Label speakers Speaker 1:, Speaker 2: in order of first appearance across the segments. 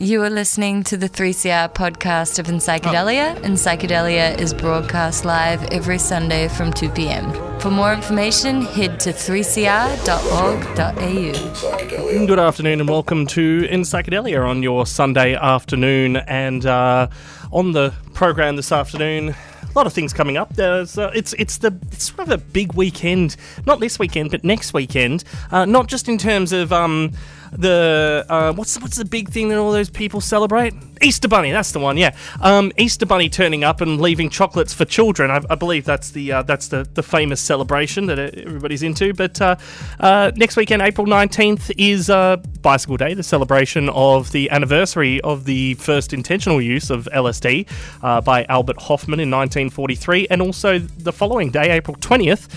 Speaker 1: You are listening to the 3CR podcast of In Psychedelia, and Psychedelia is broadcast live every Sunday from 2 p.m. For more information, head to 3cr.org.au.
Speaker 2: Good afternoon and welcome to In Psychedelia on your Sunday afternoon. And uh, on the program this afternoon, a lot of things coming up. There's, uh, it's it's the it's sort of a big weekend, not this weekend, but next weekend. Uh, not just in terms of um, the uh, what's what's the big thing that all those people celebrate? Easter Bunny, that's the one. Yeah, um, Easter Bunny turning up and leaving chocolates for children. I, I believe that's the uh, that's the, the famous celebration that everybody's into. But uh, uh, next weekend, April nineteenth, is uh, Bicycle Day, the celebration of the anniversary of the first intentional use of LSD uh, by Albert Hofmann in 1943, and also the following day, April twentieth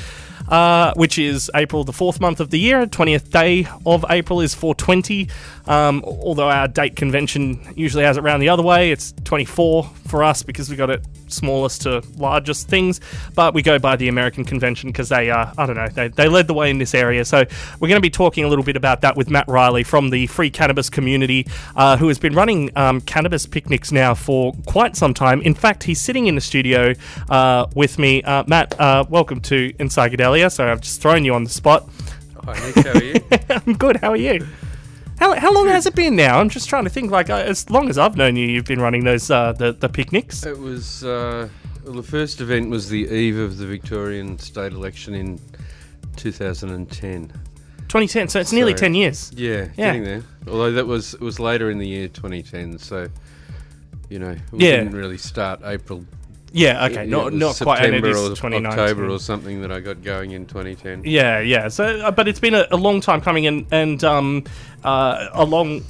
Speaker 2: uh, which is April, the fourth month of the year. 20th day of April is 420. Um, although our date convention usually has it around the other way, it's 24 for us because we got it smallest to largest things. But we go by the American convention because they, uh, I don't know, they, they led the way in this area. So we're going to be talking a little bit about that with Matt Riley from the free cannabis community, uh, who has been running um, cannabis picnics now for quite some time. In fact, he's sitting in the studio uh, with me. Uh, Matt, uh, welcome to In Psychedelia. So I've just thrown you on the spot.
Speaker 3: Hi, Nick. How are you?
Speaker 2: I'm good. How are you? How, how long has it been now? I'm just trying to think. Like uh, as long as I've known you, you've been running those uh, the the picnics.
Speaker 3: It was uh, well, the first event was the eve of the Victorian state election in 2010.
Speaker 2: 2010. So it's nearly
Speaker 3: So-
Speaker 2: 10 years.
Speaker 3: Yeah,
Speaker 2: Yeah.
Speaker 3: getting there. Although that was it was later in the year 2010, so you know we
Speaker 2: Yeah.
Speaker 3: didn't really start April.
Speaker 2: Yeah. Okay. Not not quite. And it
Speaker 3: September or
Speaker 2: 2019.
Speaker 3: October or something that I got going in 2010.
Speaker 2: Yeah, yeah. So, uh, but it's been a, a long time coming, and and um, uh, a long.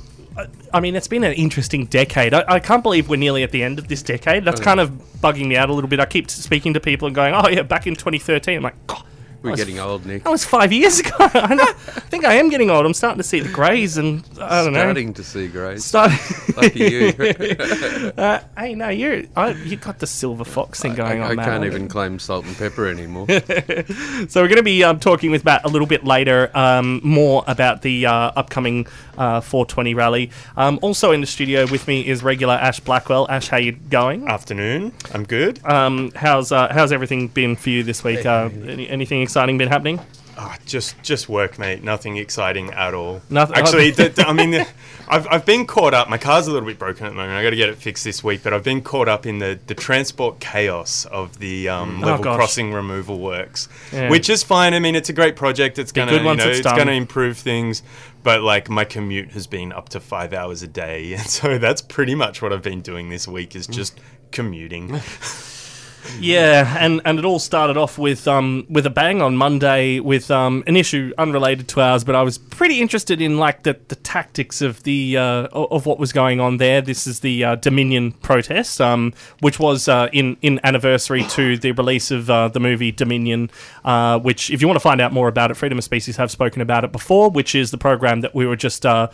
Speaker 2: I mean, it's been an interesting decade. I, I can't believe we're nearly at the end of this decade. That's
Speaker 3: Oh.
Speaker 2: kind of bugging me out a little bit. I keep speaking to people and going, "Oh yeah, back in 2013." I'm like, God,
Speaker 3: We're
Speaker 2: was-
Speaker 3: getting old, Nick.
Speaker 2: That was five years ago. I, know, I think I am getting old. I'm starting to see the greys, and I don't know.
Speaker 3: Starting to see greys.
Speaker 2: Start-
Speaker 3: Lucky you.
Speaker 2: uh, hey, no, you I, you got the silver fox thing going
Speaker 3: I,
Speaker 2: on.
Speaker 3: I can't even claim salt and pepper anymore.
Speaker 2: So we're going to be um, talking with Matt a little bit later, um, more about the uh, upcoming uh, 420 rally. Um, also in the studio with me is regular Ash Blackwell. Ash, how you going?
Speaker 4: Afternoon. I'm good.
Speaker 2: Um, how's uh, how's everything been for you this week? Uh, any, anything exciting been happening?
Speaker 4: Ah, just just work, mate. Nothing exciting at all.
Speaker 2: Nothing-
Speaker 4: Actually, the, the- I mean, the, I've, I've been caught up. My car's a little bit broken at the moment. I got to get it fixed this week. But I've been caught up in the, the transport chaos of the um,
Speaker 2: Oh,
Speaker 4: level
Speaker 2: gosh.
Speaker 4: crossing removal works,
Speaker 2: Yeah.
Speaker 4: which is fine. I mean, it's a great project. It's gonna
Speaker 2: good
Speaker 4: you
Speaker 2: once
Speaker 4: know
Speaker 2: it's
Speaker 4: it's,
Speaker 2: done.
Speaker 4: gonna improve things. But like my commute has been up to five hours a day, and so that's pretty much what I've been doing this week is just commuting.
Speaker 2: Yeah, and, and it all started off with um with a bang on Monday with um an issue unrelated to ours, but I was pretty interested in like the, the tactics of the uh, of what was going on there. This is the uh, Dominion protest, um, which was uh, in in anniversary to the release of uh, the movie Dominion, uh, which if you want to find out more about it, Freedom of Species have spoken about it before, which is the program that we were just uh,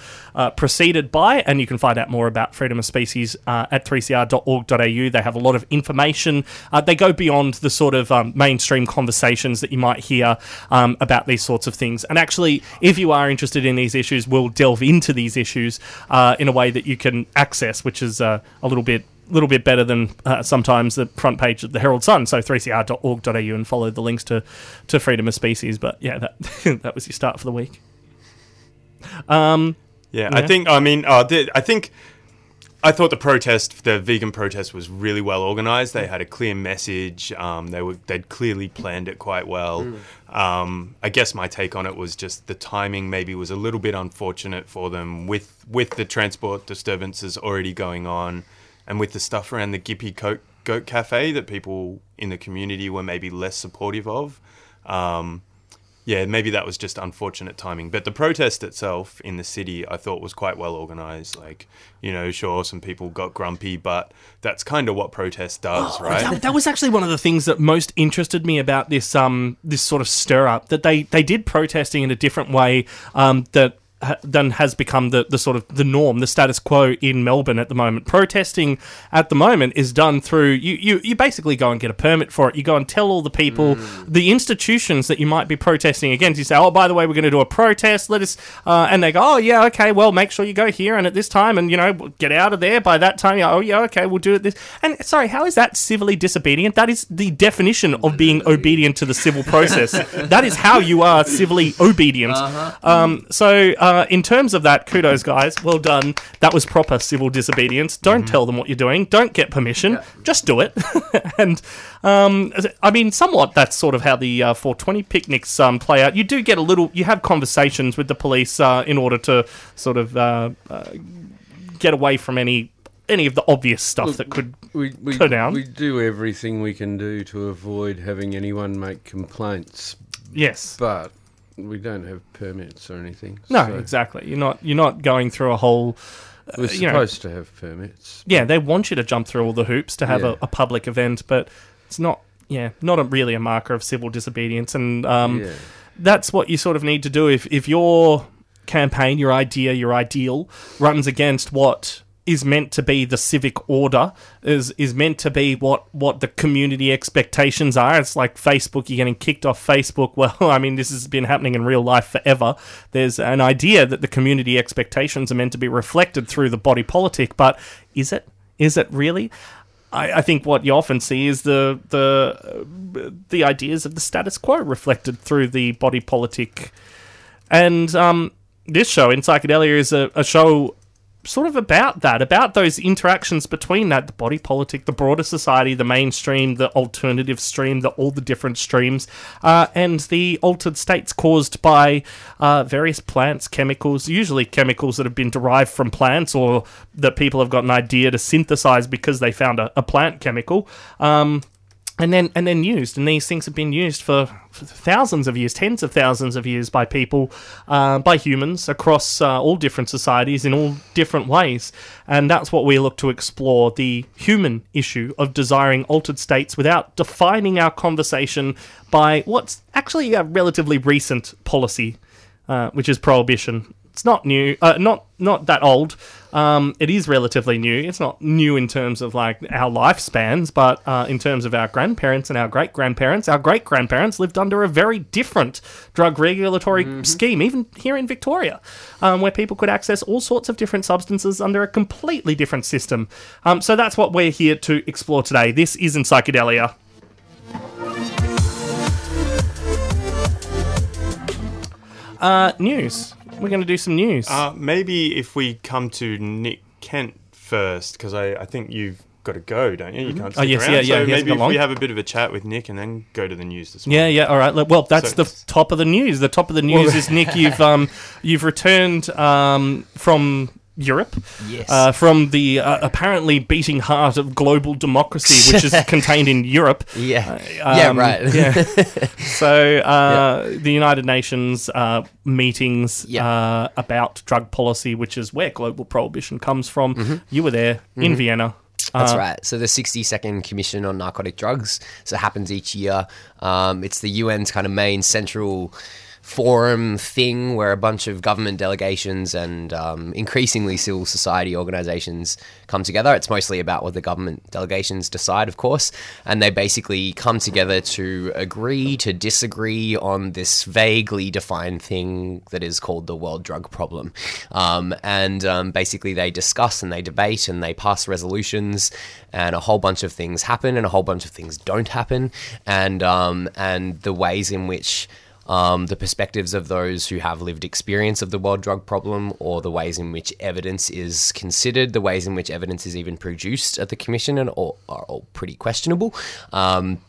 Speaker 2: preceded by, and you can find out more about Freedom of Species at 3cr.org.au. They have a lot of information. Uh, they go beyond the sort of um, mainstream conversations that you might hear um, about these sorts of things. And actually, if you are interested in these issues, we'll delve into these issues uh, in a way that you can access, which is uh, a little bit little bit better than uh, sometimes the front page of the Herald Sun. So 3cr.org.au and follow the links to, to Freedom of Species. But yeah, that that was your start for the week. Um,
Speaker 4: Yeah,
Speaker 2: Yeah.
Speaker 4: I think. I mean, uh, the, I think. I thought the protest, the vegan protest, was really well organized. They had a clear message. Um, they were they'd clearly planned it quite well. Um, I guess my take on it was just the timing maybe was a little bit unfortunate for them with with the transport disturbances already going on, and with the stuff around the Gippy Goat, Goat Cafe that people in the community were maybe less supportive of. Um, yeah, maybe that was just unfortunate timing. But the protest itself in the city, I thought was quite well organized. Like, you know, sure, some people got grumpy, but that's kind of what protest does, right?
Speaker 2: That, that was actually one of the things that most interested me about this um this sort of stir up that they they did protesting in a different way um that ha- then has become the, the sort of the norm, the status quo in Melbourne at the moment. Protesting at the moment is done through you, you, you basically go and get a permit for it. You go and tell all the people, the institutions that you might be protesting against. You say, oh, by the way, we're going to do a protest. Let us, uh, and they go, oh yeah, okay, well, make sure you go here and at this time, and you know, get out of there by that time. Go, oh yeah, okay, we'll do it this. And sorry, how is that civilly disobedient? That is the definition of being obedient to the civil process. that is how you are civilly obedient. Um, so, uh, in terms of that, kudos, guys. Well done. That was proper civil disobedience. Don't tell them what you're doing. Don't get permission. Just do it. and um, I mean, somewhat that's sort of how the uh, 420 picnics um, play out. You do get a little. You have conversations with the police uh, in order to sort of uh, uh, get away from any any of the obvious stuff
Speaker 3: Look,
Speaker 2: that could
Speaker 3: We, we,
Speaker 2: Go down.
Speaker 3: we do everything we can do to avoid having anyone make complaints,
Speaker 2: yes.
Speaker 3: but we don't have permits or anything.
Speaker 2: No,
Speaker 3: so
Speaker 2: exactly. You're not. You're not going through a whole.
Speaker 3: We're
Speaker 2: you know-
Speaker 3: supposed to have permits.
Speaker 2: Yeah, they want you to jump through all the hoops to have
Speaker 3: Yeah.
Speaker 2: a, a public event, but it's not. Yeah, not a, really a marker of civil disobedience, and um,
Speaker 3: yeah.
Speaker 2: that's what you sort of need to do if if your campaign, your idea, your ideal runs against what is meant to be the civic order is is meant to be what what the community expectations are. It's like facebook you're getting kicked off facebook. Well i mean this has been happening in real life forever. There's an idea that the community expectations are meant to be reflected through the body politic but is it is it really? I, think what you often see is the the the ideas of the status quo reflected through the body politic, and um, this show in psychedelia is a, a show sort of about that, about those interactions between that, the body politic, the broader society, the mainstream, the alternative stream, the all the different streams, uh, and the altered states caused by uh, various plants, chemicals, usually chemicals that have been derived from plants or that people have got an idea to synthesize because they found a, a plant chemical. Um, and then and then used. And these things have been used for, for thousands of years, tens of thousands of years by people, uh, by humans across uh, all different societies in all different ways. And that's what we look to explore the human issue of desiring altered states without defining our conversation by what's actually a relatively recent policy, uh, which is prohibition. It's not new, uh, not not that old. Um, it is relatively new. It's not new in terms of like our lifespans, but uh, in terms of our grandparents and our great grandparents, our great grandparents lived under a very different drug regulatory scheme, even here in Victoria, um, where people could access all sorts of different substances under a completely different system. Um, so that's what we're here to explore today. This isn't psychedelia. Uh, news. We're going to do some news.
Speaker 4: Uh, maybe if we come to Nick Kent first, because I, I think you've got to go, don't you? You can't stick
Speaker 2: Oh, yes,
Speaker 4: around.
Speaker 2: yeah, yeah,
Speaker 4: So maybe if
Speaker 2: long.
Speaker 4: we have a bit of a chat with Nick and then go to the news this morning.
Speaker 2: Yeah, yeah. All right. Well, that's
Speaker 4: So-
Speaker 2: the top of the news. The top of the news is Nick. You've um, you've returned um, from Europe.
Speaker 5: Yes.
Speaker 2: Uh, from the uh, apparently beating heart of global democracy, which is contained in Europe.
Speaker 5: Yeah. yeah,
Speaker 2: Um,
Speaker 5: right.
Speaker 2: yeah. So uh, the United Nations uh, meetings
Speaker 5: Yeah.
Speaker 2: uh, about drug policy, which is where global prohibition comes from.
Speaker 5: Mm-hmm.
Speaker 2: You were there in Vienna.
Speaker 5: That's
Speaker 2: Uh,
Speaker 5: right. So the 62nd Commission on Narcotic Drugs. So it happens each year. Um, it's the UN's kind of main central forum thing where a bunch of government delegations and um, increasingly civil society organizations come together. It's mostly about what the government delegations decide, of course, and they basically come together to agree to disagree on this vaguely defined thing that is called the world drug problem. Um, and um, basically, they discuss and they debate and they pass resolutions, and a whole bunch of things happen and a whole bunch of things don't happen, and um, and the ways in which um, the perspectives of those who have lived experience of the world drug problem, or the ways in which evidence is considered, the ways in which evidence is even produced at the commission, and all, are all pretty questionable. Um,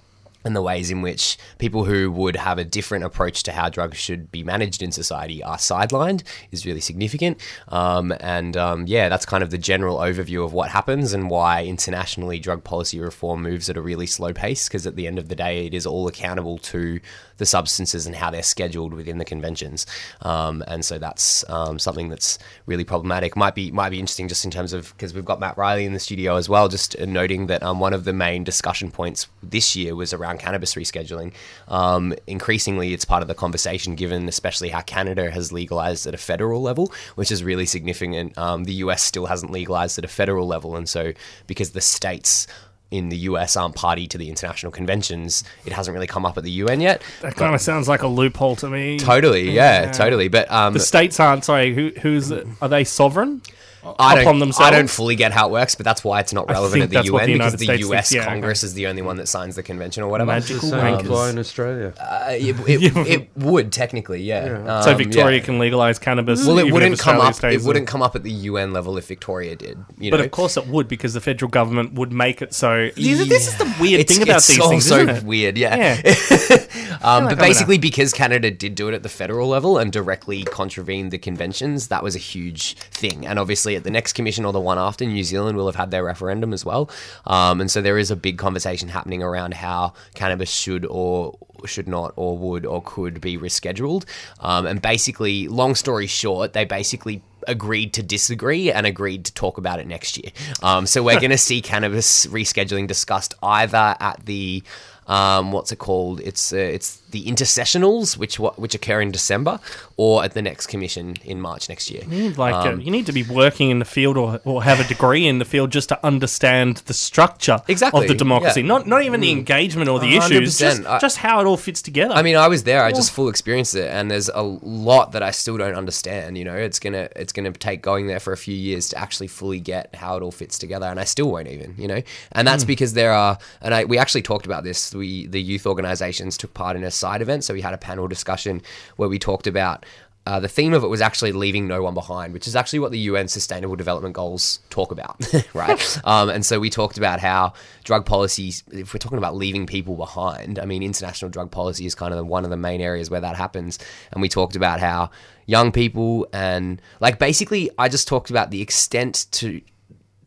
Speaker 5: and the ways in which people who would have a different approach to how drugs should be managed in society are sidelined is really significant. Um, and um, yeah, that's kind of the general overview of what happens and why internationally drug policy reform moves at a really slow pace. Because at the end of the day, it is all accountable to the substances and how they're scheduled within the conventions. Um, and so that's um, something that's really problematic. Might be might be interesting just in terms of because we've got Matt Riley in the studio as well. Just uh, noting that um, one of the main discussion points this year was around cannabis rescheduling. Um, increasingly, it's part of the conversation, given especially how Canada has legalized at a federal level, which is really significant. Um, the US still hasn't legalized at a federal level, and so because the states in the US aren't party to the international conventions, it hasn't really come up at the UN yet.
Speaker 2: That kind of sounds like a loophole to me.
Speaker 5: Totally, yeah, totally. But um,
Speaker 2: The states aren't. Sorry, who, who's are they sovereign?
Speaker 5: I
Speaker 2: upon
Speaker 5: don't,
Speaker 2: themselves?
Speaker 5: I don't fully get how it works, but that's why it's not relevant at the UN
Speaker 2: the
Speaker 5: because
Speaker 2: United
Speaker 5: the US
Speaker 2: thinks, yeah, okay.
Speaker 5: Congress is the only one that signs the convention or whatever.
Speaker 2: Magical
Speaker 3: The same
Speaker 2: wankers.
Speaker 3: apply in Australia.
Speaker 5: Uh, it, it, it would technically, yeah.
Speaker 2: So
Speaker 5: Um,
Speaker 2: Victoria
Speaker 5: yeah.
Speaker 2: can legalize cannabis.
Speaker 5: Well, it wouldn't come up. It wouldn't come up at the UN level if Victoria did. You
Speaker 2: But of course it would because the federal government would make it so. This, this is the weird
Speaker 5: it's,
Speaker 2: thing about
Speaker 5: it's
Speaker 2: these
Speaker 5: all
Speaker 2: things,
Speaker 5: so
Speaker 2: isn't it?
Speaker 5: weird. Yeah.
Speaker 2: Yeah.
Speaker 5: Um,
Speaker 2: like
Speaker 5: but basically, because Canada did do it at the federal level and directly contravened the conventions, that was a huge thing. And obviously, at the next commission or the one after, New Zealand will have had their referendum as well. Um, and so there is a big conversation happening around how cannabis should or should not or would or could be rescheduled. Um, and basically, long story short, they basically agreed to disagree and agreed to talk about it next year. Um, so we're going to see cannabis rescheduling discussed either at the um, what's it called? It's uh, it's the intersessionals, which which occur in December, or at the next commission in March next year.
Speaker 2: You need, like uh,
Speaker 5: Um,
Speaker 2: you need to be working in the field or, or have a degree in the field just to understand the structure
Speaker 5: Exactly,
Speaker 2: of the democracy.
Speaker 5: yeah. Mm.
Speaker 2: Not not even the engagement or the issues, just,
Speaker 5: 100%.
Speaker 2: Just how it all fits together.
Speaker 5: I mean, I was there. I just full experienced it, and there's a lot that I still don't understand. You know, it's gonna it's gonna take going there for a few years to actually fully get how it all fits together, and I still won't even. You know, and that's because there are, and I we actually talked about this. We the youth organisations took part in a side event, so we had a panel discussion where we talked about. Uh, the theme of it was actually leaving no one behind, which is actually what the UN Sustainable Development Goals talk about, right? um, and so we talked about how drug policies, if we're talking about leaving people behind, I mean, international drug policy is kind of one of the main areas where that happens. And we talked about how young people and, like, basically, I just talked about the extent to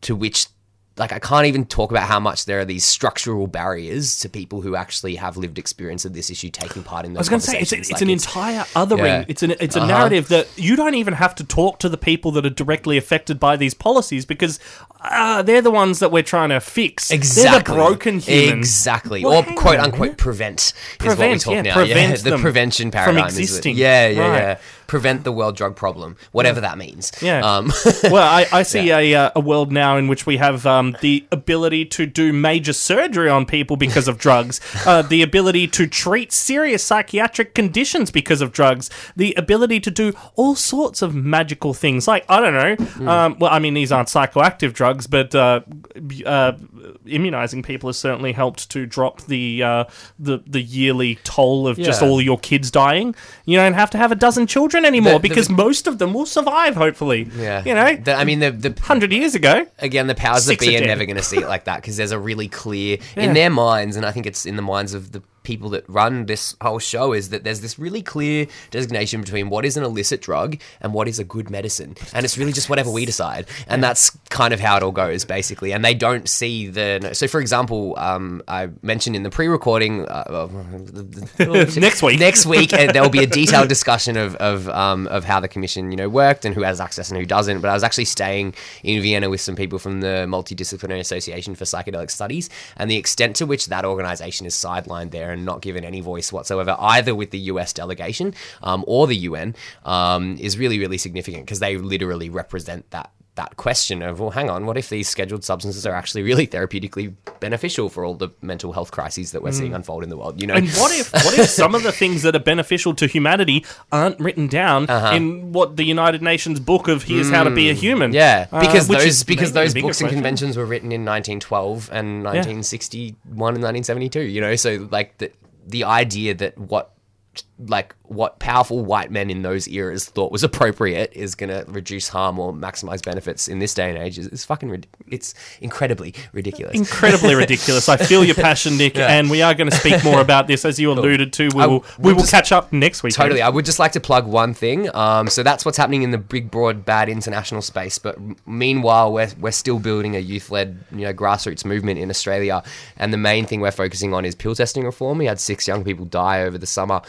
Speaker 5: to which like I can't even talk about how much there are these structural barriers to people who actually have lived experience of this issue taking part in
Speaker 2: I was going to say it's,
Speaker 5: conversations.
Speaker 2: it's
Speaker 5: Like,
Speaker 2: an entire othering.
Speaker 5: Yeah.
Speaker 2: It's an it's a
Speaker 5: Uh-huh.
Speaker 2: narrative that you don't even have to talk to the people that are directly affected by these policies because uh, they're the ones that we're trying to fix.
Speaker 5: Exactly.
Speaker 2: They're the broken humans.
Speaker 5: Exactly.
Speaker 2: Well,
Speaker 5: or quote
Speaker 2: on
Speaker 5: unquote
Speaker 2: minute.
Speaker 5: prevent is
Speaker 2: Prevent,
Speaker 5: what we talk
Speaker 2: yeah,
Speaker 5: now.
Speaker 2: prevent
Speaker 5: yeah, the
Speaker 2: them
Speaker 5: prevention
Speaker 2: from
Speaker 5: paradigm is Yeah, yeah,
Speaker 2: Right.
Speaker 5: yeah. Prevent the world drug problem, whatever that means.
Speaker 2: Yeah.
Speaker 5: Um,
Speaker 2: well, I, I see a, uh, a world now in which we have um, the ability to do major surgery on people because of drugs, uh, the ability to treat serious psychiatric conditions because of drugs, the ability to do all sorts of magical things. Like, I don't know,
Speaker 5: Hmm.
Speaker 2: um, well, I mean, these aren't psychoactive drugs, but uh, uh, immunizing people has certainly helped to drop the, uh, the, the yearly toll of just all your kids dying. You don't have to have a dozen children anymore
Speaker 5: The- the-
Speaker 2: because most of them will survive, hopefully.
Speaker 5: yeah.
Speaker 2: You know,
Speaker 5: The- I mean, the the
Speaker 2: hundred years ago.
Speaker 5: again, the powers that be
Speaker 2: are
Speaker 5: are never going to see it like that because there's a really clear
Speaker 2: Yeah.
Speaker 5: in their minds, and I think it's in the minds of the people that run this whole show is that there's this really clear designation between what is an illicit drug and what is a good medicine, and it's really just whatever we decide, and that's kind of how it all goes basically. And they don't see the so, for example, um, I mentioned in the pre-recording uh, uh,
Speaker 2: Next week.
Speaker 5: next week uh, there will be a detailed discussion of of, um, of how the commission you know worked and who has access and who doesn't. But I was actually staying in Vienna with some people from the Multidisciplinary Association for Psychedelic Studies, and the extent to which that organisation is sidelined there and not given any voice whatsoever, either with the US delegation um, or the UN, um, is really really significant because they literally represent that that question of well hang on what if these scheduled substances are actually really therapeutically beneficial for all the mental health crises that we're seeing unfold in the world you know
Speaker 2: And what if what if some of the things that are beneficial to humanity aren't written down
Speaker 5: Uh-huh.
Speaker 2: in what the United Nations book of here's how to be a human?
Speaker 5: Mm. Yeah,
Speaker 2: Uh,
Speaker 5: because
Speaker 2: which
Speaker 5: those
Speaker 2: is
Speaker 5: because those books and conventions were written in 1912 and 1961 and 1972. You know, so like the the idea that what like what powerful white men in those eras thought was appropriate is going to reduce harm or maximize benefits in this day and age is, is fucking it's incredibly ridiculous.
Speaker 2: Incredibly ridiculous. I feel your passion, Nick,
Speaker 5: Yeah.
Speaker 2: and we are going to speak more about this as you alluded to. We will we
Speaker 5: we'll just-
Speaker 2: catch up next week.
Speaker 5: Totally. I would just like to plug one thing. Um, so that's what's happening in the big, broad, bad international space. But meanwhile, we're, we're still building a youth-led, you know, grassroots movement in Australia. And the main thing we're focusing on is pill testing reform. We had six young people die over the summer.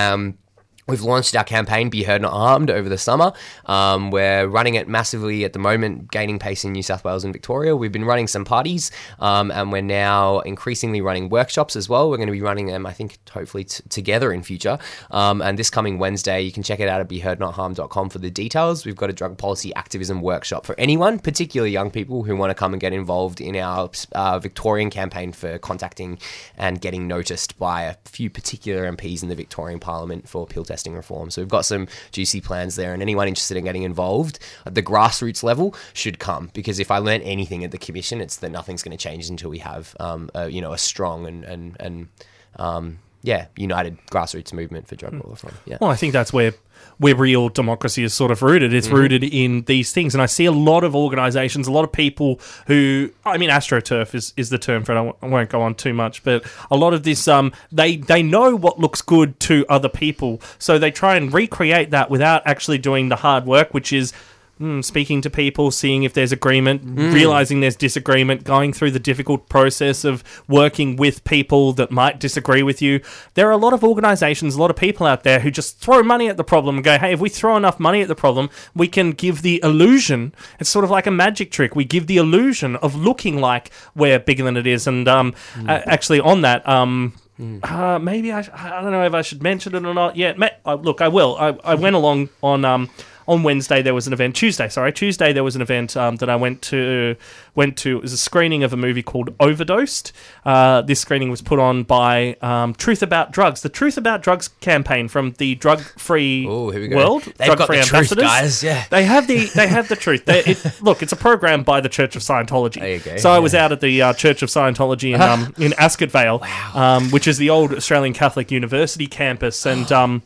Speaker 5: Um, We've launched our campaign, Be Heard Not Harmed, over the summer. Um, we're running it massively at the moment, gaining pace in New South Wales and Victoria. We've been running some parties, um, and we're now increasingly running workshops as well. We're going to be running them, I think, hopefully t- together in future. Um, and this coming Wednesday, you can check it out at BeHeardNotHarmed.com for the details. We've got a drug policy activism workshop for anyone, particularly young people who want to come and get involved in our uh, Victorian campaign for contacting and getting noticed by a few particular MPs in the Victorian Parliament for pill testing reform. So we've got some juicy plans there, and anyone interested in getting involved at the grassroots level should come because if I learned anything at the commission, it's that nothing's going to change until we have, um, a, you know, a strong and and and um, yeah, united grassroots movement for drug law reform. Yeah.
Speaker 2: Well, I think that's where where real democracy is sort of rooted. It's rooted in these things, and I see a lot of organisations, a lot of people who, I mean, astroturf is, is the term for it. I won't- I won't go on too much, but a lot of this, um, they they know what looks good to other people, so they try and recreate that without actually doing the hard work, which is. Mm, Speaking to people, seeing if there's agreement, realizing there's disagreement, going through the difficult process of working with people that might disagree with you. There are a lot of organizations, a lot of people out there who just throw money at the problem and go, hey, if we throw enough money at the problem, we can give the illusion. It's sort of like a magic trick. We give the illusion of looking like we're bigger than it is. And um, a- actually, on that, um, uh, maybe I, I don't know if I should mention it or not yet. Ma- uh, look, I will. I, I went along on um, on Wednesday. There was an event. Tuesday, sorry, Tuesday there was an event um, that I went to. Went to. It was a screening of a movie called Overdosed. Uh, this screening was put on by um, Truth About Drugs, the Truth About Drugs campaign from the Drug Free
Speaker 5: we.
Speaker 2: World.
Speaker 5: They've
Speaker 2: Drug
Speaker 5: got
Speaker 2: Free
Speaker 5: the truth, guys, yeah.
Speaker 2: they have the they have the truth. They, it, look, it's a program by the Church of Scientology.
Speaker 5: Go,
Speaker 2: So I was out at the uh, Church of Scientology in um, in Ascot Vale, um, which is the old Australian Catholic University campus, and um,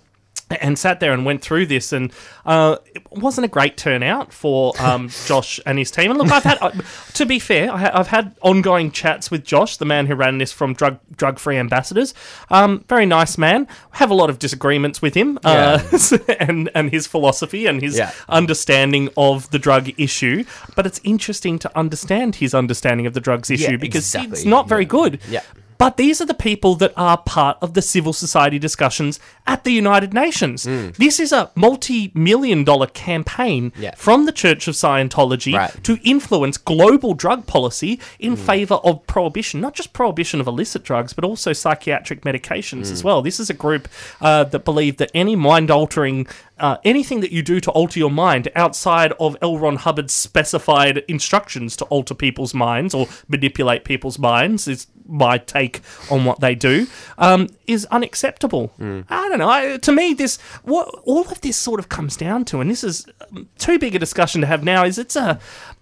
Speaker 2: and sat there and went through this, and uh, it wasn't a great turnout for um, Josh and his team. And look, I've had, uh, to be fair, I ha- I've had ongoing chats with Josh, the man who ran this from Drug Drug Free Ambassadors. Um, very nice man. Have a lot of disagreements with him, uh, and and his philosophy and his
Speaker 5: Yeah.
Speaker 2: understanding of the drug issue. But it's interesting to understand his understanding of the drugs issue
Speaker 5: Yeah,
Speaker 2: because it's not very good.
Speaker 5: Yeah.
Speaker 2: But these are the people that are part of the civil society discussions at the United Nations. This is a multi million dollar campaign
Speaker 5: Mm. Yeah.
Speaker 2: from the Church of Scientology
Speaker 5: Right. Mm.
Speaker 2: to influence global drug policy in favor of prohibition, not just prohibition of illicit drugs, but also psychiatric medications
Speaker 5: Mm.
Speaker 2: as well. This is a group uh, that believe that any mind altering, uh, anything that you do to alter your mind outside of L. Ron Hubbard's specified instructions to alter people's minds or manipulate people's minds is my take on what they do um, is unacceptable. I don't know. I, to me, this what all of this sort of comes down to, and this is um, too big a discussion to have now. Is it's a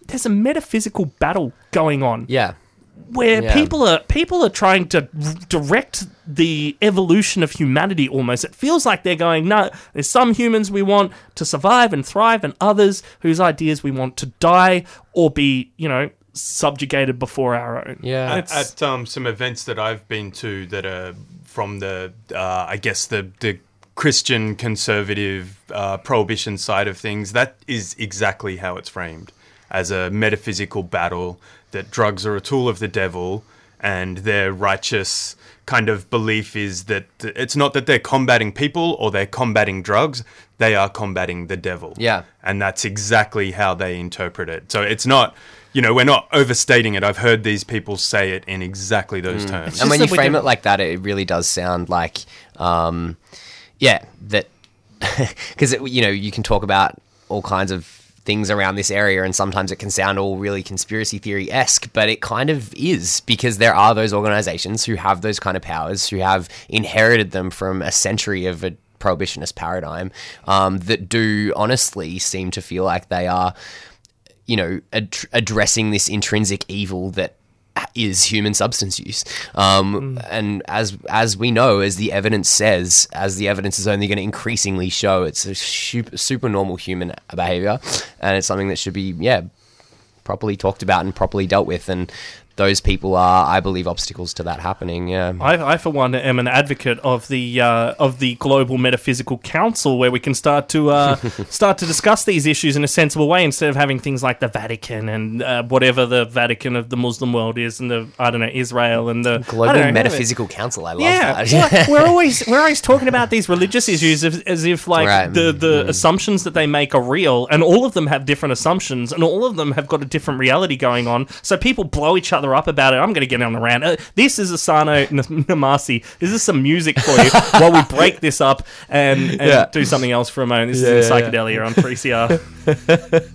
Speaker 2: there's a metaphysical battle going on
Speaker 5: Yeah.
Speaker 2: Where
Speaker 5: Yeah.
Speaker 2: people are people are trying to direct the evolution of humanity almost it feels like they're going no there's some humans we want to survive and thrive and others whose ideas we want to die or be you know subjugated before our own
Speaker 5: Yeah.
Speaker 2: It's-
Speaker 4: at um, some events that I've been to that are from the, uh, I guess the the Christian conservative uh, prohibition side of things, that is exactly how it's framed as a metaphysical battle that drugs are a tool of the devil, and their righteous kind of belief is that it's not that they're combating people or they're combating drugs, they are combating the devil.
Speaker 5: Yeah.
Speaker 4: And that's exactly how they interpret it. So it's not, you know, we're not overstating it. I've heard these people say it in exactly those terms.
Speaker 5: and when you frame it like that, it really does sound like, um, yeah, that because you know you can talk about all kinds of things around this area, and sometimes it can sound all really conspiracy theory esque, but it kind of is because there are those organizations who have those kind of powers, who have inherited them from a century of a prohibitionist paradigm, um, that do honestly seem to feel like they are you know, ad- addressing this intrinsic evil that is human substance use. Um, And as as we know, as the evidence says, as the evidence is only going to increasingly show, it's a super, super normal human behavior, and it's something that should be yeah properly talked about and properly dealt with. And those people are, I believe, obstacles to that happening. Yeah.
Speaker 2: I, I, for one, am an advocate of the uh, of the Global Metaphysical Council, where we can start to uh, start to discuss these issues in a sensible way, instead of having things like the Vatican and uh, whatever the Vatican of the Muslim world is, and the I don't know Israel and the
Speaker 5: Global
Speaker 2: know,
Speaker 5: Metaphysical Council. I love
Speaker 2: yeah,
Speaker 5: that.
Speaker 2: we're always we're always talking about these religious issues as, as if like
Speaker 5: Right.
Speaker 2: the the
Speaker 5: Mm.
Speaker 2: assumptions that they make are real, and all of them have different assumptions, and all of them have got a different reality going on. So people blow each other up about it. I'm going to get on the rant. Uh, this is Asano Namasi. This is some music for you while we break this up and, and
Speaker 5: Yeah.
Speaker 2: do something else for a moment. This
Speaker 5: Yeah,
Speaker 2: is in psychedelia on 3CR.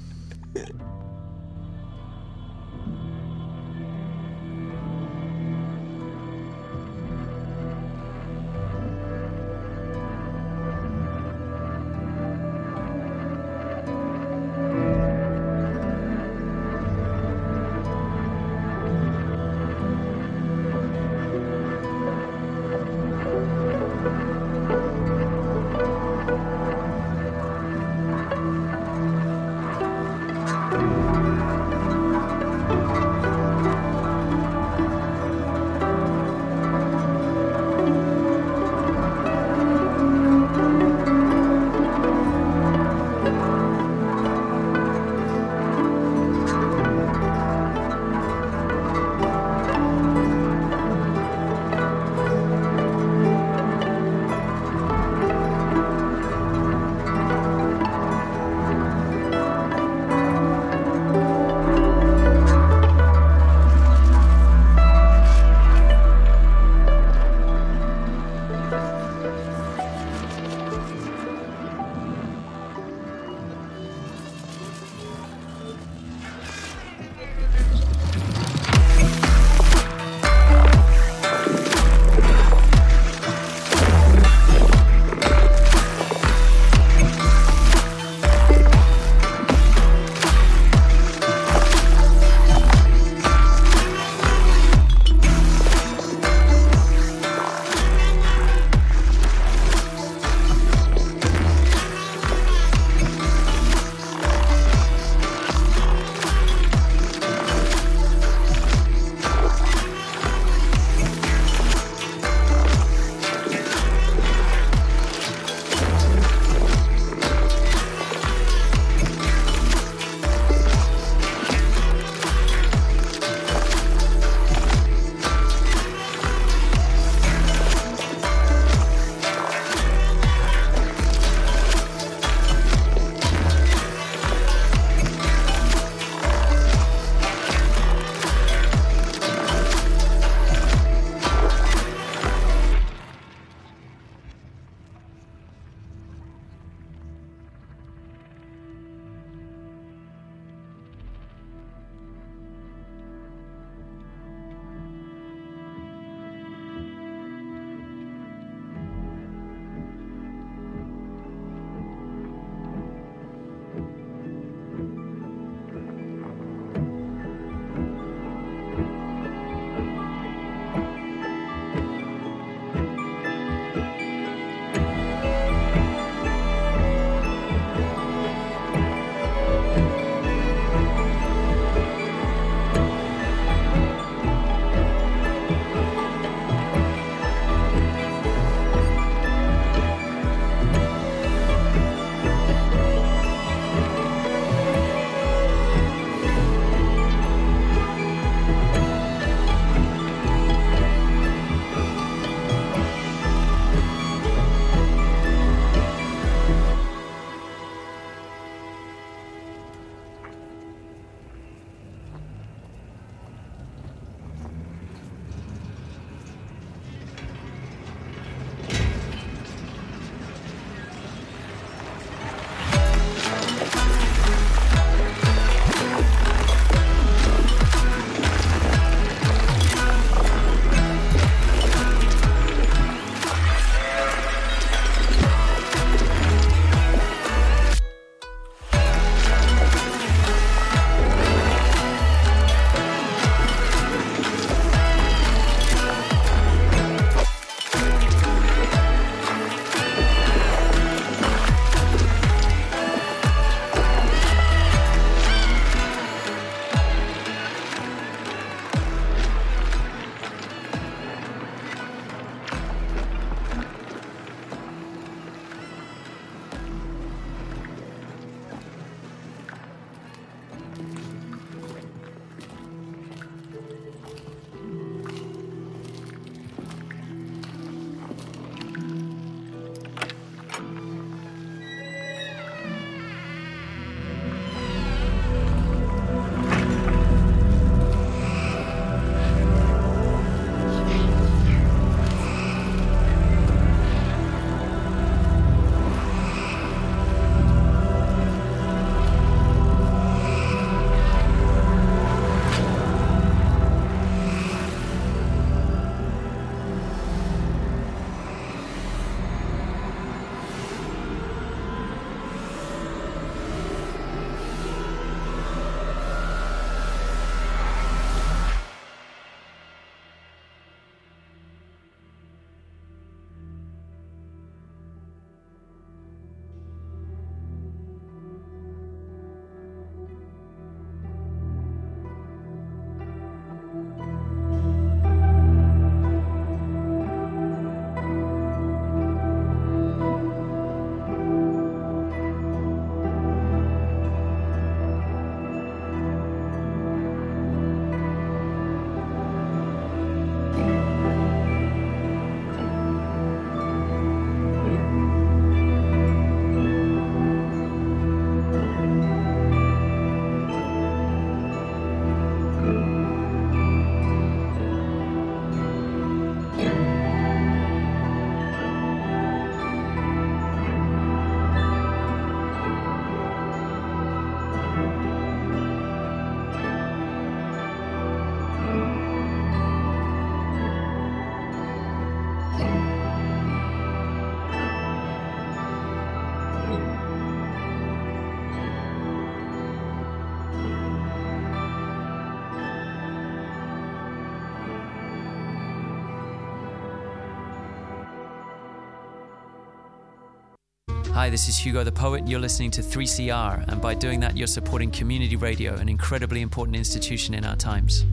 Speaker 6: Hi, this is Hugo the Poet. You're listening to 3CR, and by doing that, you're supporting community radio, an incredibly important institution in our times.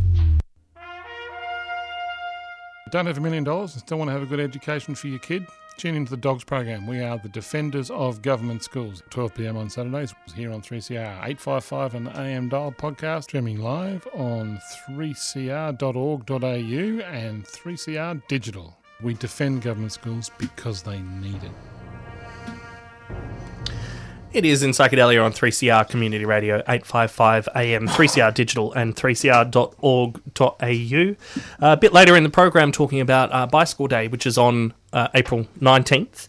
Speaker 7: Don't have a million dollars and still want to have a good education for your kid? Tune into the Dogs program. We are the defenders of government schools. 12 p.m. on Saturdays here on 3CR 855 and AM dial podcast streaming live on 3cr.org.au and 3CR digital. We defend government schools because they need it.
Speaker 2: It is in Psychedelia on 3CR Community Radio, 855 AM, 3CR Digital, and 3cr.org.au. Uh, a bit later in the program, talking about uh, Bicycle Day, which is on uh, April 19th.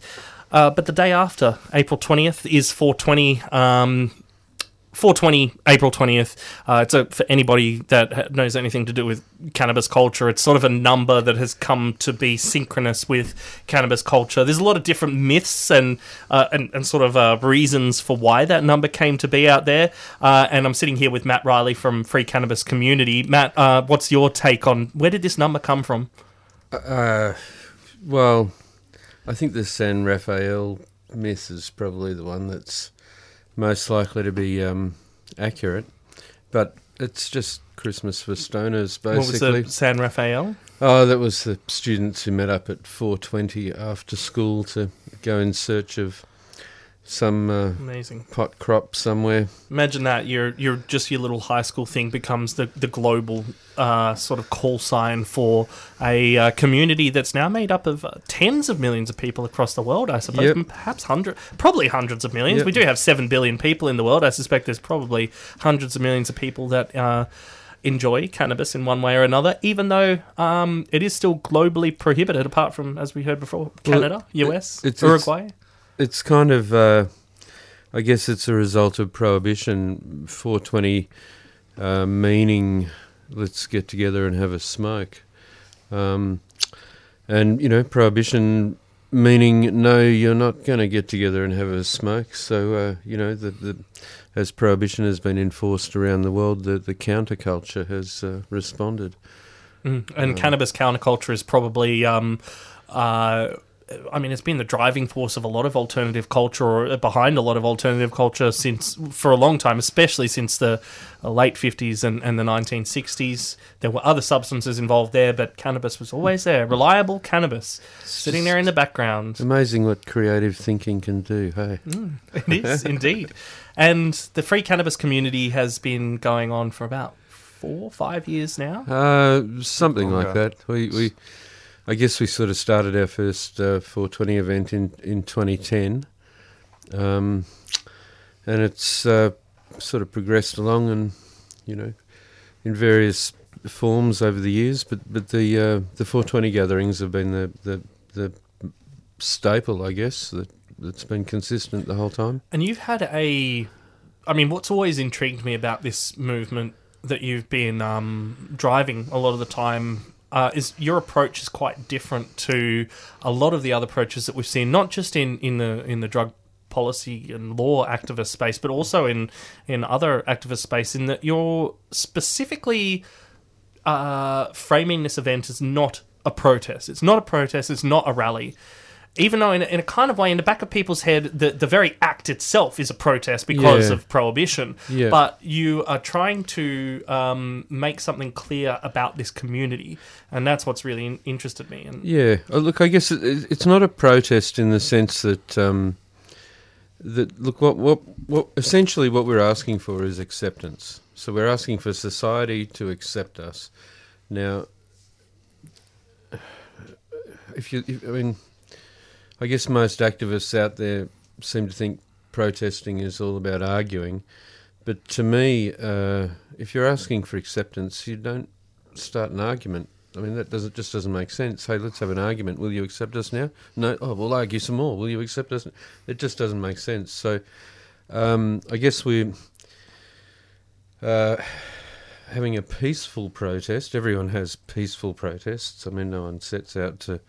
Speaker 2: Uh, but the day after, April 20th, is 420. Um, 420 April 20th. Uh, it's a, for anybody that knows anything to do with cannabis culture. It's sort of a number that has come to be synchronous with cannabis culture. There's a lot of different myths and uh, and, and sort of uh, reasons for why that number came to be out there. Uh, and I'm sitting here with Matt Riley from Free Cannabis Community. Matt, uh, what's your take on where did this number come from?
Speaker 3: Uh, well, I think the San Rafael myth is probably the one that's most likely to be um, accurate, but it's just Christmas for stoners, basically.
Speaker 2: What was the San Rafael?
Speaker 3: Oh, that was the students who met up at 4:20 after school to go in search of some uh,
Speaker 2: Amazing.
Speaker 3: pot crop somewhere.
Speaker 2: Imagine that your your just your little high school thing becomes the the global uh, sort of call sign for a uh, community that's now made up of uh, tens of millions of people across the world. I suppose,
Speaker 3: Yep.
Speaker 2: and perhaps hundred, probably hundreds of millions.
Speaker 3: Yep.
Speaker 2: We do have seven billion people in the world. I suspect there's probably hundreds of millions of people that. Uh, Enjoy cannabis in one way or another, even though um, it is still globally prohibited. Apart from, as we heard before,
Speaker 3: Well,
Speaker 2: Canada, US,
Speaker 3: it's-
Speaker 2: Uruguay.
Speaker 3: It's kind of, uh, I guess, it's a result of prohibition. 420 uh, meaning, let's get together and have a smoke, um, and you know, prohibition meaning no, you're not going to get together and have a smoke. So uh, you know, the, the as prohibition has been enforced around the world, the the counterculture has uh, responded.
Speaker 2: Mm. And cannabis counterculture is probably, um, uh, I mean, it's been the driving force of a lot of alternative culture, or behind a lot of alternative culture since for a long time, especially since the uh, late 50s and, and the 1960s. There were other substances involved there, but cannabis was always there. Reliable cannabis sitting there in the background.
Speaker 3: Amazing what creative thinking can do. Hey.
Speaker 2: It is indeed. And the free cannabis community has been going on for about four, five years now.
Speaker 3: Uh, something like that. We, we, I guess we sort of started our first uh, 420 event in in 2010, um, and it's uh, sort of progressed along, and you know, in various forms over the years. But but the uh, the 420 gatherings have been the the the staple, I guess, that that's been consistent the whole time.
Speaker 2: And you've had a, I mean, what's always intrigued me about this movement that you've been um, driving a lot of the time uh, is your approach is quite different to a lot of the other approaches that we've seen, not just in, in the in the drug policy and law activist space, but also in in other activist space. In that you're specifically uh, framing this event as not a protest. It's not a protest. It's not a rally. Even though, in a, in a kind of way, in the back of people's head, the, the very act itself is a protest because
Speaker 3: Yeah.
Speaker 2: of prohibition.
Speaker 3: Yeah.
Speaker 2: But you are trying to um, make something clear about this community, and that's what's really in- interested me. And
Speaker 3: Yeah, uh, look, I guess it, it- it's not a protest in the sense that um, that look what what what essentially what we're asking for is acceptance. So we're asking for society to accept us. Now, if you, if, I mean, I guess most activists out there seem to think protesting is all about arguing, but to me, uh, if you're asking for acceptance, you don't start an argument. I mean, that doesn't just doesn't make sense. Hey, let's have an argument. Will you accept us now? No. Oh, we'll argue some more. Will you accept us? It just doesn't make sense. So, um, I guess we're uh, having a peaceful protest. Everyone has peaceful protests. I mean, no one sets out to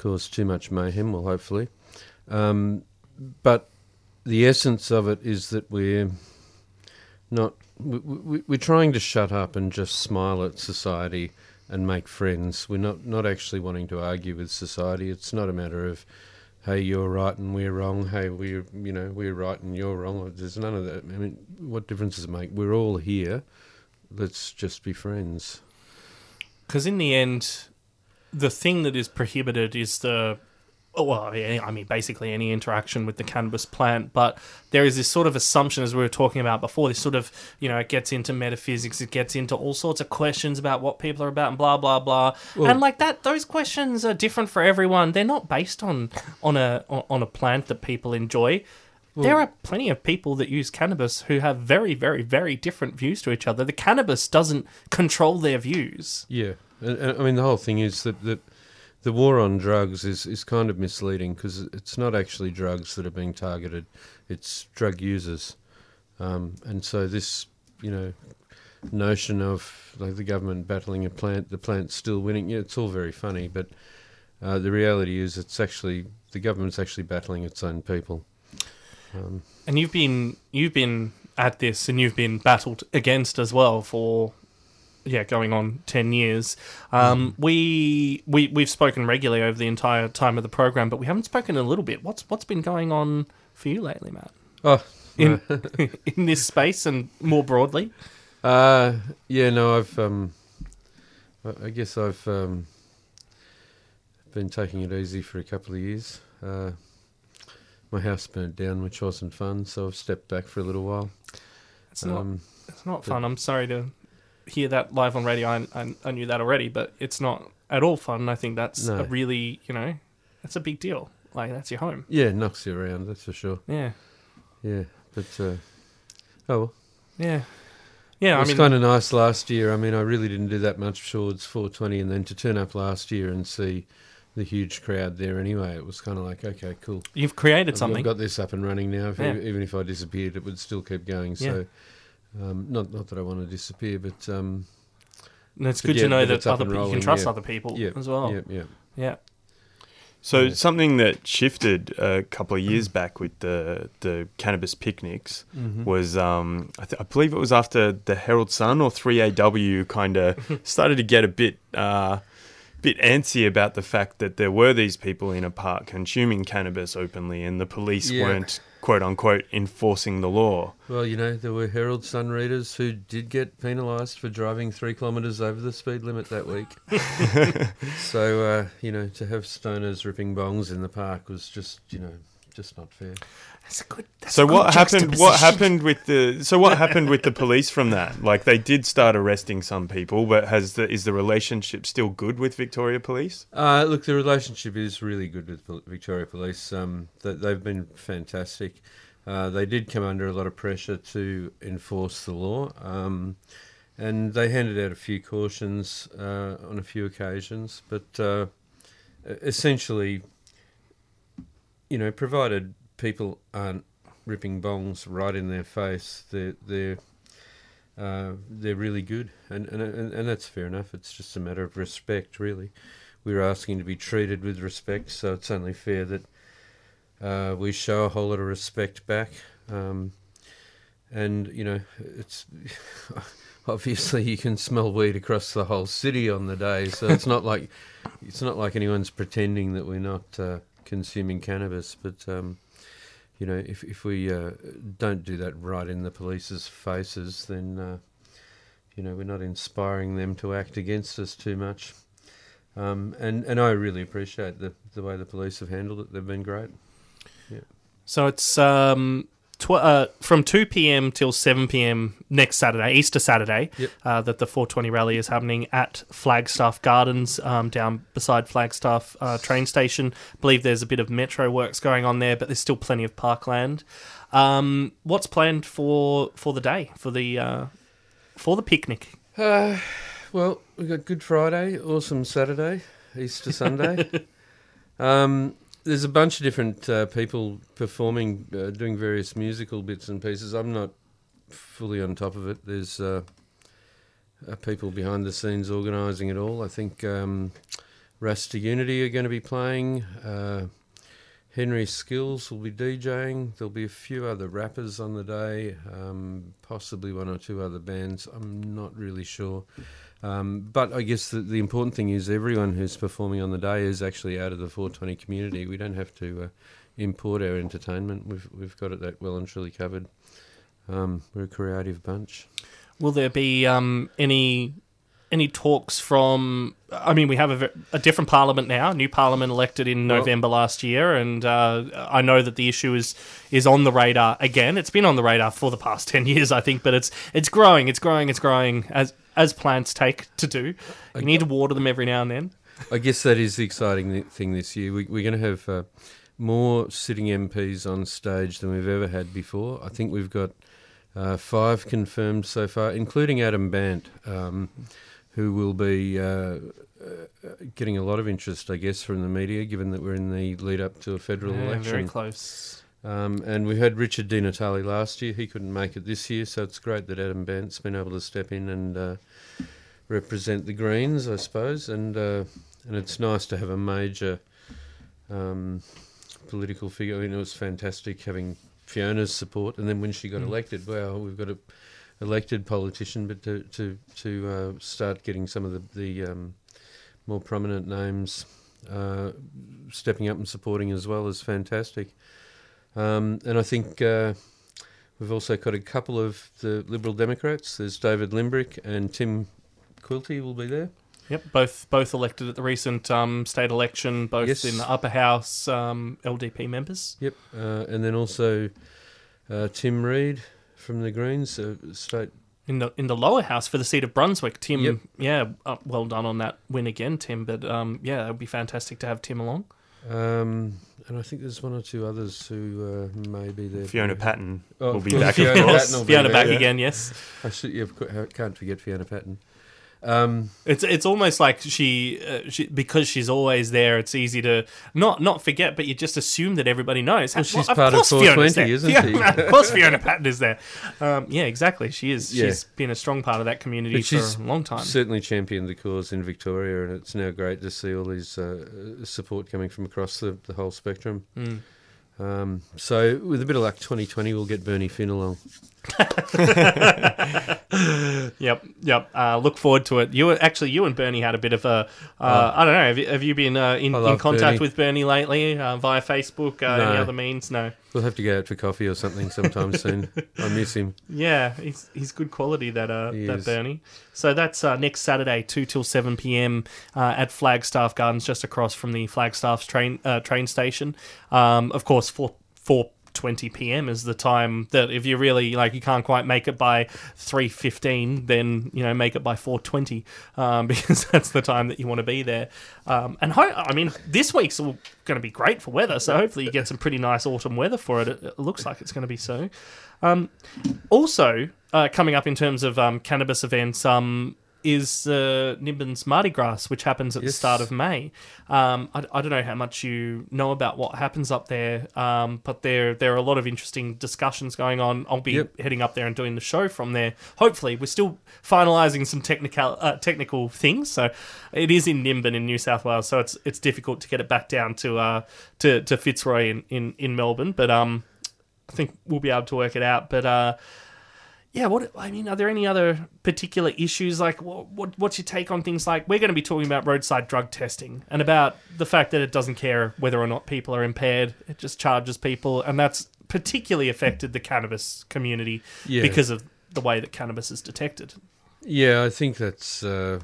Speaker 3: cause too much mayhem. Well, hopefully, um, but the essence of it is that we're not. We, we're trying to shut up and just smile at society and make friends. We're not, not actually wanting to argue with society. It's not a matter of hey, you're right and we're wrong. Hey, we're you know we're right and you're wrong. There's none of that. I mean, what difference does it make? We're all here. Let's just be friends.
Speaker 2: Because in the end, the thing that is prohibited is the oh, well, I mean, basically any interaction with the cannabis plant. But there is this sort of assumption, as we were talking about before, this sort of, you know, it gets into metaphysics, it gets into all sorts of questions about what people are about and blah, blah, blah. and like that, those questions are different for everyone. They're not based on, on, a, on a plant that people enjoy. there are plenty of people that use cannabis who have very, very, very different views to each other. The cannabis doesn't control their views.
Speaker 3: Yeah, I mean the whole thing is that that the war on drugs is is kind of misleading because it's not actually drugs that are being targeted; it's drug users, um, and so this you know notion of like the government battling a plant, the plant's still winning. Yeah, it's all very funny, but uh, the reality is it's actually the government's actually battling its own people. Um,
Speaker 2: and you've been you've been at this and you've been battled against as well for yeah going on 10 years. Um, we we we've spoken regularly over the entire time of the program but we haven't spoken in a little bit. What's what's been going on for you lately matt?
Speaker 3: Oh,
Speaker 2: in in this space and more broadly?
Speaker 3: Uh, yeah, no, I've, um, I- I guess I've um, been taking it easy for a couple of years. Uh, my house burnt down, which wasn't fun, so I've stepped back for a little while.
Speaker 2: it's not
Speaker 3: Um,
Speaker 2: it's not fun. I'm sorry to hear that live on radio I, I, I knew that already but it's not at all fun i think that's
Speaker 3: No.
Speaker 2: a really you know that's a big deal like that's your home
Speaker 3: yeah, it knocks you around, that's for sure.
Speaker 2: yeah
Speaker 3: Yeah, but uh, oh well.
Speaker 2: yeah yeah
Speaker 3: it
Speaker 2: i
Speaker 3: was
Speaker 2: mean
Speaker 3: kind of nice last year. I mean, I really didn't do that much towards 420, and then to turn up last year and see the huge crowd there anyway, it was kind of like, okay, cool.
Speaker 2: you've created
Speaker 3: I've
Speaker 2: something
Speaker 3: got this up and running now. If,
Speaker 2: Yeah.
Speaker 3: Even if I disappeared, it would still keep going. So, um, not not that I want to disappear, but um,
Speaker 2: And it's
Speaker 3: But
Speaker 2: good
Speaker 3: yeah,
Speaker 2: to know that other
Speaker 3: and
Speaker 2: people, you can trust
Speaker 3: yeah.
Speaker 2: other people
Speaker 3: yeah,
Speaker 2: as well.
Speaker 3: Yeah, yeah.
Speaker 2: Yeah.
Speaker 4: So
Speaker 3: Yeah.
Speaker 4: something that shifted a couple of years back with the the cannabis picnics
Speaker 3: Mm-hmm.
Speaker 4: was um, I, th- I believe it was after the Herald Sun or 3AW kind of started to get a bit uh, bit antsy about the fact that there were these people in a park consuming cannabis openly and the police
Speaker 3: Yeah.
Speaker 4: weren't quote unquote enforcing the law.
Speaker 3: Well, you know, there were Herald Sun readers who did get penalised for driving three kilometres over the speed limit that week. so, uh, you know, to have stoners ripping bongs in the park was just, you know, just not fair.
Speaker 2: That's a good. That's
Speaker 4: So
Speaker 2: a good
Speaker 4: what happened? What happened with the? So what happened with the police from that? Like they did start arresting some people, but has the is the relationship still good with Victoria Police?
Speaker 3: Uh, look, the relationship is really good with Victoria Police. Um, th- they've been fantastic. Uh, they did come under a lot of pressure to enforce the law, um, and they handed out a few cautions uh, on a few occasions. But uh, essentially, you know, provided people aren't ripping bongs right in their face, they're they're uh, they're really good, and, and and and that's fair enough. It's just a matter of respect, really. We're asking to be treated with respect, so it's only fair that uh, we show a whole lot of respect back. Um, and you know, it's obviously you can smell weed across the whole city on the day, so it's not like it's not like anyone's pretending that we're not uh, consuming cannabis, but. Um, you know, if if we uh, don't do that right in the police's faces, then uh, you know we're not inspiring them to act against us too much. Um, and and I really appreciate the the way the police have handled it. They've been great. Yeah.
Speaker 2: So it's um, tw- uh, from 2 p.m. till 7 p.m. next Saturday, Easter Saturday,
Speaker 3: Yep.
Speaker 2: uh, that the 420 rally is happening at Flagstaff Gardens, um, down beside Flagstaff uh, train station. I believe there's a bit of metro works going on there, but there's still plenty of parkland. Um, what's planned for for the day for the uh, for the picnic?
Speaker 3: Uh, well, we've got Good Friday, awesome Saturday, Easter Sunday. um, there's a bunch of different uh, people performing, uh, doing various musical bits and pieces. I'm not fully on top of it. There's uh, uh, people behind the scenes organising it all. I think um, Rasta Unity are going to be playing. Uh, Henry Skills will be DJing. There'll be a few other rappers on the day, um, possibly one or two other bands. I'm not really sure. Um, but I guess the, the important thing is everyone who's performing on the day is actually out of the 420 community. We don't have to uh, import our entertainment. We've we've got it that well and truly covered. Um, we're a creative bunch.
Speaker 2: Will there be um, any any talks from? I mean, we have a, a different parliament now, new parliament elected in
Speaker 3: Well-
Speaker 2: November last year, and uh, I know that the issue is is on the radar again. It's been on the radar for the past ten years, I think, but it's it's growing, it's growing, it's growing as as plants take to do. You need to water them every now and then.
Speaker 3: I guess that is the exciting thing this year. We, we're going to have uh, more sitting MPs on stage than we've ever had before. I think we've got uh, five confirmed so far, including Adam Bandt, um, who will be uh, uh, getting a lot of interest, I guess, from the media, given that we're in the lead up to a federal
Speaker 2: Yeah,
Speaker 3: election.
Speaker 2: very close.
Speaker 3: Um, and we had Richard Di Natale last year. He couldn't make it this year, so it's great that Adam Bandt's been able to step in and uh, represent the Greens, I suppose. And uh, and it's nice to have a major um, political figure. I mean, it was fantastic having Fiona's support, and then when she got elected, wow, we've got a elected politician, but to to to uh, start getting some of the the um, more prominent names uh, stepping up and supporting as well is fantastic. Um, and I think uh, we've also got a couple of the Liberal Democrats. There's David Limbrick and Tim Quilty will be there.
Speaker 2: Yep, both both elected at the recent um, state election, both
Speaker 3: Yes.
Speaker 2: in the upper house um, LDP members.
Speaker 3: Yep. Uh, and then also uh, Tim Read from the Greens, uh, state.
Speaker 2: in the in the lower house for the seat of Brunswick. Tim,
Speaker 3: Yep.
Speaker 2: yeah, uh, well done on that win again, Tim. But um, yeah, it would be fantastic to have Tim along.
Speaker 3: Um, and I think there's one or two others who uh, may be there.
Speaker 4: Fiona Patten
Speaker 3: Oh,
Speaker 4: will be back,
Speaker 3: Fiona
Speaker 4: of course.
Speaker 2: Fiona back
Speaker 3: yeah.
Speaker 2: again, yes.
Speaker 3: I should, yeah, I can't forget Fiona Patten. Um,
Speaker 2: It's it's almost like she, uh, she because she's always there. It's easy to not not forget, but you just assume that everybody knows.
Speaker 3: Well, she's
Speaker 2: of
Speaker 3: part of
Speaker 2: Fiona's
Speaker 3: 420,
Speaker 2: there.
Speaker 3: isn't
Speaker 2: Fiona-
Speaker 3: she?
Speaker 2: of course, Fiona Patten is there. Um, yeah, exactly. She is.
Speaker 3: Yeah.
Speaker 2: She's been a strong part of that community
Speaker 3: But
Speaker 2: for a long time.
Speaker 3: certainly championed the cause in Victoria, and it's now great to see all these uh, support coming from across the, the whole spectrum.
Speaker 2: Mm.
Speaker 3: Um, so, with a bit of luck, 2020 we'll get Bernie Finn along.
Speaker 2: Yep, yep. Uh, look forward to it. You actually, you and Bernie had a bit of a. Uh, I don't know. Have you, have you been uh, in, in contact
Speaker 3: Bernie.
Speaker 2: with Bernie lately uh, via Facebook? Uh, Any other means? No.
Speaker 3: We'll have to go out for coffee or something sometime soon. I miss him.
Speaker 2: Yeah, he's he's good quality that uh
Speaker 3: that
Speaker 2: that
Speaker 3: is.
Speaker 2: Bernie. So that's uh, next Saturday, two till seven p.m. Uh, at Flagstaff Gardens, just across from the Flagstaff's train uh, train station. Um, of course, for for 20 p.m. is the time that if you really like you can't quite make it by 3:15, then you know make it by 4:20 um, because that's the time that you want to be there. Um, and ho- I mean, this week's all going to be great for weather, so hopefully you get some pretty nice autumn weather for it. It, it looks like it's going to be so. Um, also, uh, coming up in terms of um, cannabis events, um, is uh, Nimbin's MardiGrass, which happens at the start of May. Um, I, I don't know how much you know about what happens up there, um, but there there are a lot of interesting discussions going on. I'll be
Speaker 3: Yep.
Speaker 2: heading up there and doing the show from there. Hopefully, we're still finalising some technical uh, technical things. So it is in Nimbin in New South Wales, so it's it's difficult to get it back down to uh, to, to Fitzroy in, in, in Melbourne, but um. I think we'll be able to work it out. But uh, yeah, what I mean, are there any other particular issues? Like, what, what what's your take on things like we're going to be talking about roadside drug testing and about the fact that it doesn't care whether or not people are impaired; it just charges people, and that's particularly affected the cannabis community
Speaker 3: Yeah.
Speaker 2: because of the way that cannabis is detected.
Speaker 3: Yeah, I think that's. Uh,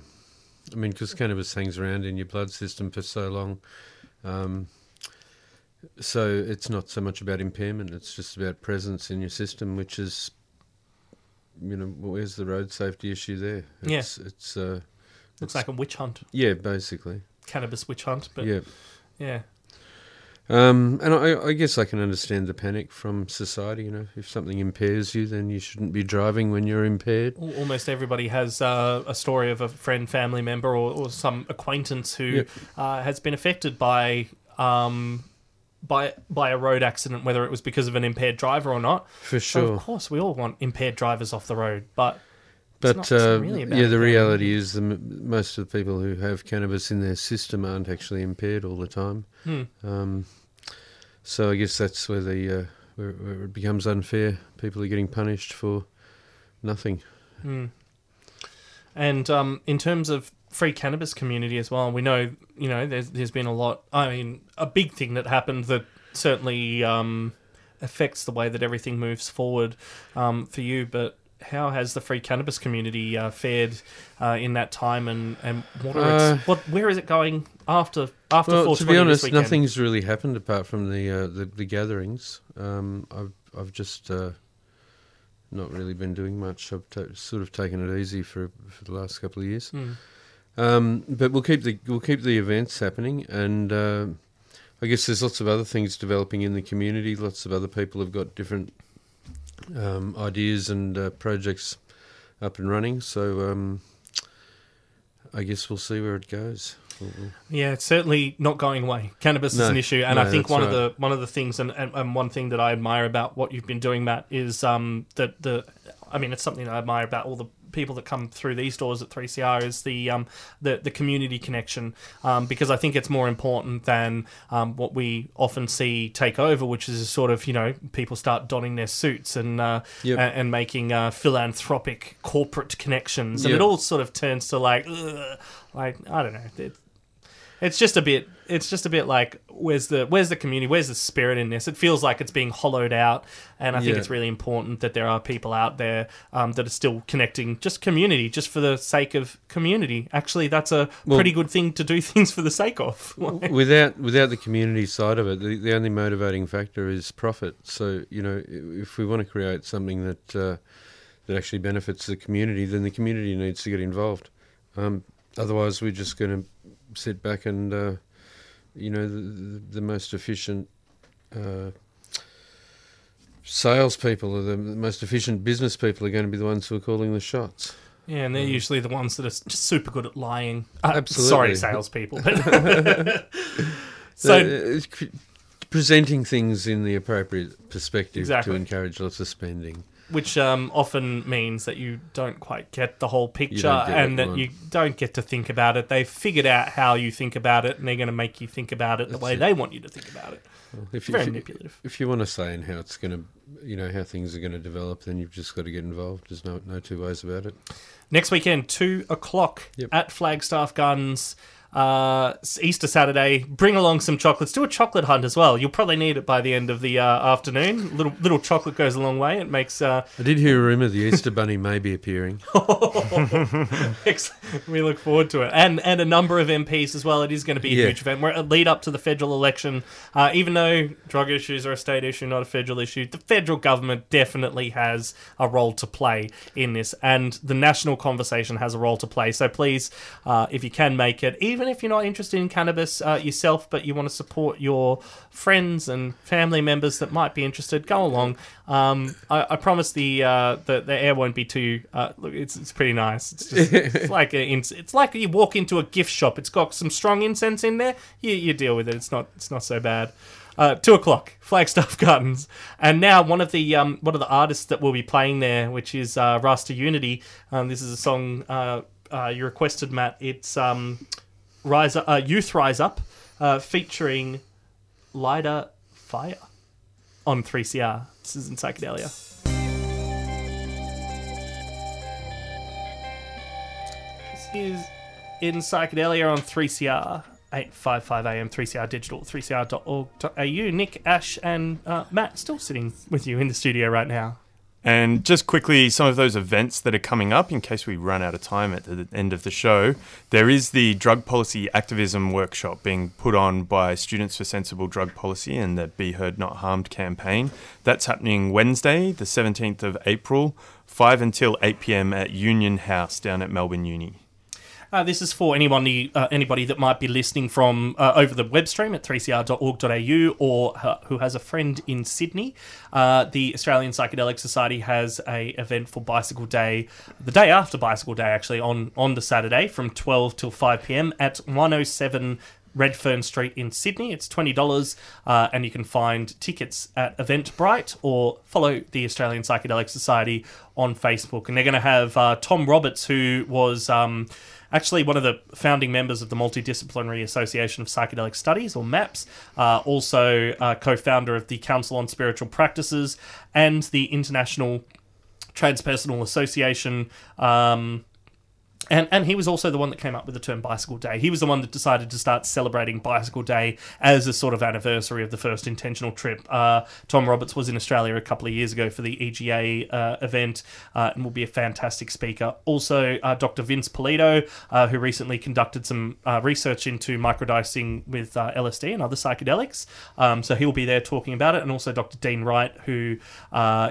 Speaker 3: I mean, because cannabis hangs around in your blood system for so long. Um, so it's not so much about impairment, it's just about presence in your system, which is, you know, where's the road safety issue there?
Speaker 2: Yeah.
Speaker 3: It's, it's uh,
Speaker 2: Looks like a witch hunt,
Speaker 3: yeah, basically.
Speaker 2: cannabis witch hunt. But
Speaker 3: yeah.
Speaker 2: yeah,
Speaker 3: Um, and I, I guess I can understand the panic from society. You know, if something impairs you, then you shouldn't be driving when you're impaired.
Speaker 2: Almost everybody has uh, a story of a friend, family member, or, or some acquaintance who
Speaker 3: Yep.
Speaker 2: uh, has been affected by um, by by a road accident, whether it was because of an impaired driver or not.
Speaker 3: For
Speaker 2: So
Speaker 3: sure.
Speaker 2: of course, we all want impaired drivers off the road, but
Speaker 3: But uh,
Speaker 2: really about
Speaker 3: yeah, the reality is the most of the people who have cannabis in their system aren't actually impaired all the time.
Speaker 2: Hmm.
Speaker 3: Um, so I guess that's where the uh, where, where it becomes unfair. People are getting punished for nothing.
Speaker 2: Hmm. And um, in terms of free cannabis community as well, we know you know there's there's been a lot. I mean, a big thing that happened that certainly um, affects the way that everything moves forward um, for you, but. How has the free cannabis community uh, fared uh, in that time, and, and what are
Speaker 3: Uh,
Speaker 2: its, what where is it going after after
Speaker 3: Well, to be honest, nothing's really happened apart from the uh, the, the gatherings. Um, I've I've just uh, not really been doing much. I've ta sort of taken it easy for for the last couple of years.
Speaker 2: Hmm.
Speaker 3: Um, but we'll keep the we'll keep the events happening, and uh, I guess there's lots of other things developing in the community. Lots of other people have got different um, ideas and uh, projects up and running. So um, I guess we'll see where it goes.
Speaker 2: Yeah, it's certainly not going away. Cannabis is an issue, and
Speaker 3: no,
Speaker 2: I think one of the one of the things, and, and, and one thing that I admire about what you've been doing, Matt, is um, that the, I mean, it's something I admire about all the people that come through these doors at 3CR is the um, the the community connection, um, because I think it's more important than um, what we often see take over, which is sort of you know people start donning their suits and uh,
Speaker 3: Yep.
Speaker 2: and, and making uh, philanthropic corporate connections, and
Speaker 3: Yep.
Speaker 2: it all sort of turns to like, ugh, like I don't know. It, it's just a bit. It's just a bit like where's the where's the community? Where's the spirit in this? It feels like it's being hollowed out, and I think
Speaker 3: Yeah.
Speaker 2: it's really important that there are people out there um, that are still connecting, just community, just for the sake of community. Actually, that's a
Speaker 3: Well-
Speaker 2: pretty good thing to do things for the sake of.
Speaker 3: without without the community side of it, the, the only motivating factor is profit. So you know, if we want to create something that uh, that actually benefits the community, then the community needs to get involved. Um, otherwise, we're just going to sit back and uh, you know the, the, most efficient. Uh, Salespeople or the most efficient business people are going to be the ones who are calling the shots.
Speaker 2: yeah, and they're usually the ones that are just super good at lying. Uh,
Speaker 3: Absolutely.
Speaker 2: Sorry, salespeople.
Speaker 3: So,
Speaker 2: so
Speaker 3: uh, presenting things in the appropriate perspective
Speaker 2: Exactly.
Speaker 3: to encourage lots of spending.
Speaker 2: Which um, often means that you don't quite get the whole picture and that
Speaker 3: right.
Speaker 2: you don't get to think about it. They've figured out how you think about it, and they're going to make you think about it the
Speaker 3: That's
Speaker 2: way
Speaker 3: it.
Speaker 2: they want you to think about it.
Speaker 3: Well, if,
Speaker 2: Very
Speaker 3: if, you,
Speaker 2: manipulative.
Speaker 3: if you want to say and how it's going to, you know, how things are going to develop, then you've just got to get involved. There's no no two ways about it.
Speaker 2: Next weekend, two o'clock
Speaker 3: Yep.
Speaker 2: at Flagstaff Gardens. Uh, Easter Saturday. Bring along some chocolates. Do a chocolate hunt as well. You'll probably need it by the end of the uh, afternoon. Little little chocolate goes a long way. It makes uh,
Speaker 3: I did hear a rumor the Easter Bunny may be appearing.
Speaker 2: We look forward to it, and and a number of MPs as well. It is going to be a
Speaker 3: Yeah.
Speaker 2: huge event. We're a lead up to the federal election. Uh, even though drug issues are a state issue, not a federal issue, the federal government definitely has a role to play in this, and the national conversation has a role to play. So please, uh, if you can make it, even if you're not interested in cannabis uh, yourself, but you want to support your friends and family members that might be interested, go along. Um, I, I promise the, uh, the the air won't be too. Uh, look, it's it's pretty nice. It's just it's like a, it's like you walk into a gift shop. It's got some strong incense in there. You you deal with it. It's not it's not so bad. Uh, two o'clock, Flagstaff Gardens, and now one of the um, one of the artists that will be playing there, which is uh, Rasta Unity. Um, this is a song uh, uh, you requested, Matt. It's um, Rise uh, Youth Rise Up, uh, featuring Lida Fire on 3CR. This is in Psychedelia. This is in Psychedelia on 3CR. 855 AM 3CR Digital 3CR.org.au. Nick, Ash, and uh, Matt still sitting with you in the studio right now.
Speaker 4: And just quickly, some of those events that are coming up, in case we run out of time at the end of the show, there is the drug policy activism workshop being put on by Students for Sensible Drug Policy and the Be Heard Not Harmed campaign. That's happening Wednesday, the 17th of April, 5 until 8 pm at Union House down at Melbourne Uni.
Speaker 2: Uh, this is for anybody uh, anybody that might be listening from uh, over the web stream at 3cr.org.au or uh, who has a friend in Sydney. Uh, the Australian Psychedelic Society has a event for Bicycle Day, the day after Bicycle Day, actually on on the Saturday from 12 till 5 p.m. at 107. Redfern Street in Sydney. It's twenty dollars, uh, and you can find tickets at Eventbrite or follow the Australian Psychedelic Society on Facebook. And they're going to have uh, Tom Roberts, who was um, actually one of the founding members of the Multidisciplinary Association of Psychedelic Studies, or MAPS, uh, also uh, co-founder of the Council on Spiritual Practices and the International Transpersonal Association. Um, And, and he was also the one that came up with the term Bicycle Day. He was the one that decided to start celebrating Bicycle Day as a sort of anniversary of the first intentional trip. Uh, Tom Roberts was in Australia a couple of years ago for the EGA uh, event uh, and will be a fantastic speaker. Also, uh, Dr. Vince Polito, uh, who recently conducted some uh, research into microdosing with LSD and other psychedelics. Um, so he'll be there talking about it. And also Dr. Dean Wright, who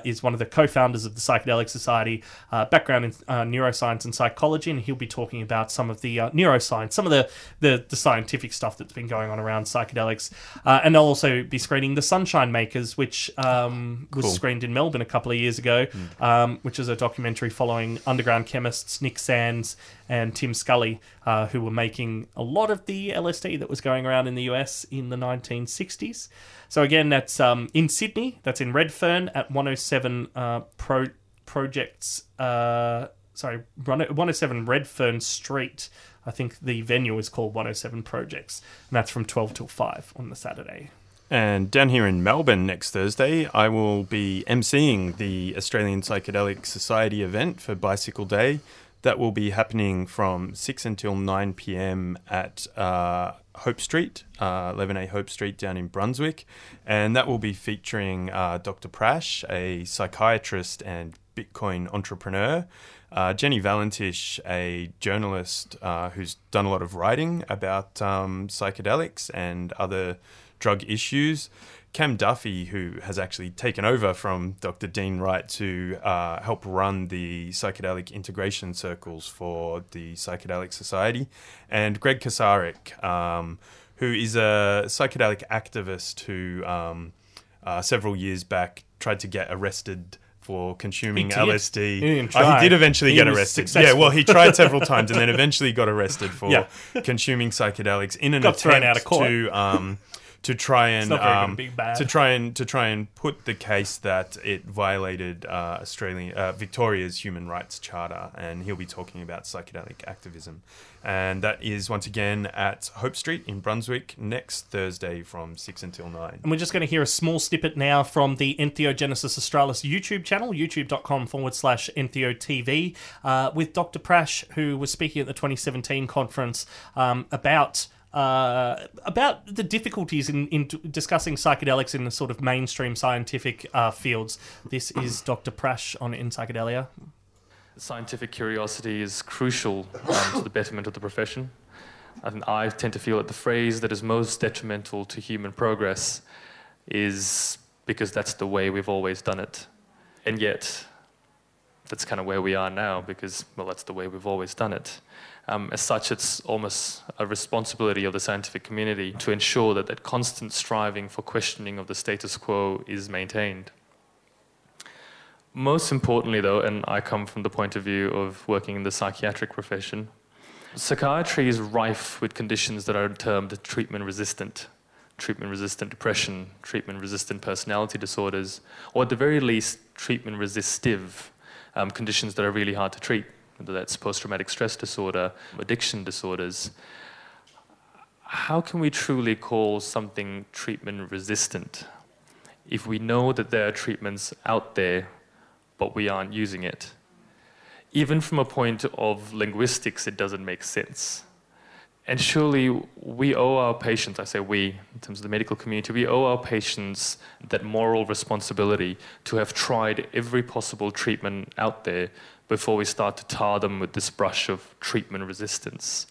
Speaker 2: is one of the co founders of the Psychedelic Society, background in neuroscience and psychology. And he'll be talking about some of the uh, neuroscience, some of the, the, the scientific stuff that's been going on around psychedelics. Uh, and they'll also be screening The Sunshine Makers, which um, was
Speaker 4: Cool.
Speaker 2: screened in Melbourne a couple of years ago, um, which is a documentary following underground chemists Nick Sands and Tim Scully, uh, who were making a lot of the LSD that was going around in the US in the 1960s. So again, that's um, in Sydney. That's in Redfern at 107 uh, Pro Projects. Uh, sorry, 107 Redfern Street. I think the venue is called 107 Projects, and that's from 12 till 5 on the Saturday.
Speaker 4: And down here in Melbourne next Thursday, I will be emceeing the Australian Psychedelic Society event for Bicycle Day. That will be happening from 6 until 9 pm at uh, Hope Street, uh, 11A Hope Street down in Brunswick. And that will be featuring uh, Dr. Prash, a psychiatrist and Bitcoin entrepreneur. Uh, Jenny Valentish, a journalist uh, who's done a lot of writing about um, psychedelics and other drug issues. Cam Duffy, who has actually taken over from Dr. Dean Wright to uh, help run the psychedelic integration circles for the Psychedelic Society, and Greg Kasarik, um, who is a psychedelic activist who um, uh, several years back tried to get arrested for consuming
Speaker 2: did?
Speaker 4: LSD.
Speaker 2: He didn't try.
Speaker 4: he did eventually
Speaker 2: He
Speaker 4: get arrested.
Speaker 2: successful.
Speaker 4: Yeah, well, he tried several times and then eventually got arrested for
Speaker 2: Yeah.
Speaker 4: consuming psychedelics in an
Speaker 2: Got
Speaker 4: attempt
Speaker 2: out of court.
Speaker 4: to um, to try and
Speaker 2: not very gonna
Speaker 4: um, to try and to try and put the case that it violated uh, Australian uh, Victoria's human rights charter, and he'll be talking about psychedelic activism, and that is once again at Hope Street in Brunswick next Thursday from six until nine.
Speaker 2: And we're just going to hear a small snippet now from the Entheogenesis Australis YouTube channel, youtube.com forward slash EntheoTV, uh, with Dr. Prash, who was speaking at the 2017 conference um, about. Uh, about the difficulties in, in discussing psychedelics in the sort of mainstream scientific uh, fields. This is Dr. Prash on In Psychedelia.
Speaker 8: Scientific curiosity is crucial um, to the betterment of the profession. And I tend to feel that the phrase that is most detrimental to human progress is because that's the way we've always done it. And yet, that's kind of where we are now because, well, that's the way we've always done it. Um, as such, it's almost a responsibility of the scientific community to ensure that that constant striving for questioning of the status quo is maintained. Most importantly, though, and I come from the point of view of working in the psychiatric profession, psychiatry is rife with conditions that are termed treatment resistant. Treatment resistant depression, treatment resistant personality disorders, or at the very least, treatment resistive um, conditions that are really hard to treat, whether that's post traumatic stress disorder, addiction disorders. How can we truly call something treatment resistant if we know that there are treatments out there but we aren't using it. Even from a point of linguistics, it doesn't make sense. And surely we owe our patients, I say we, in terms of the medical community, we owe our patients that moral responsibility to have tried every possible treatment out there before we start to tar them with this brush of treatment resistance.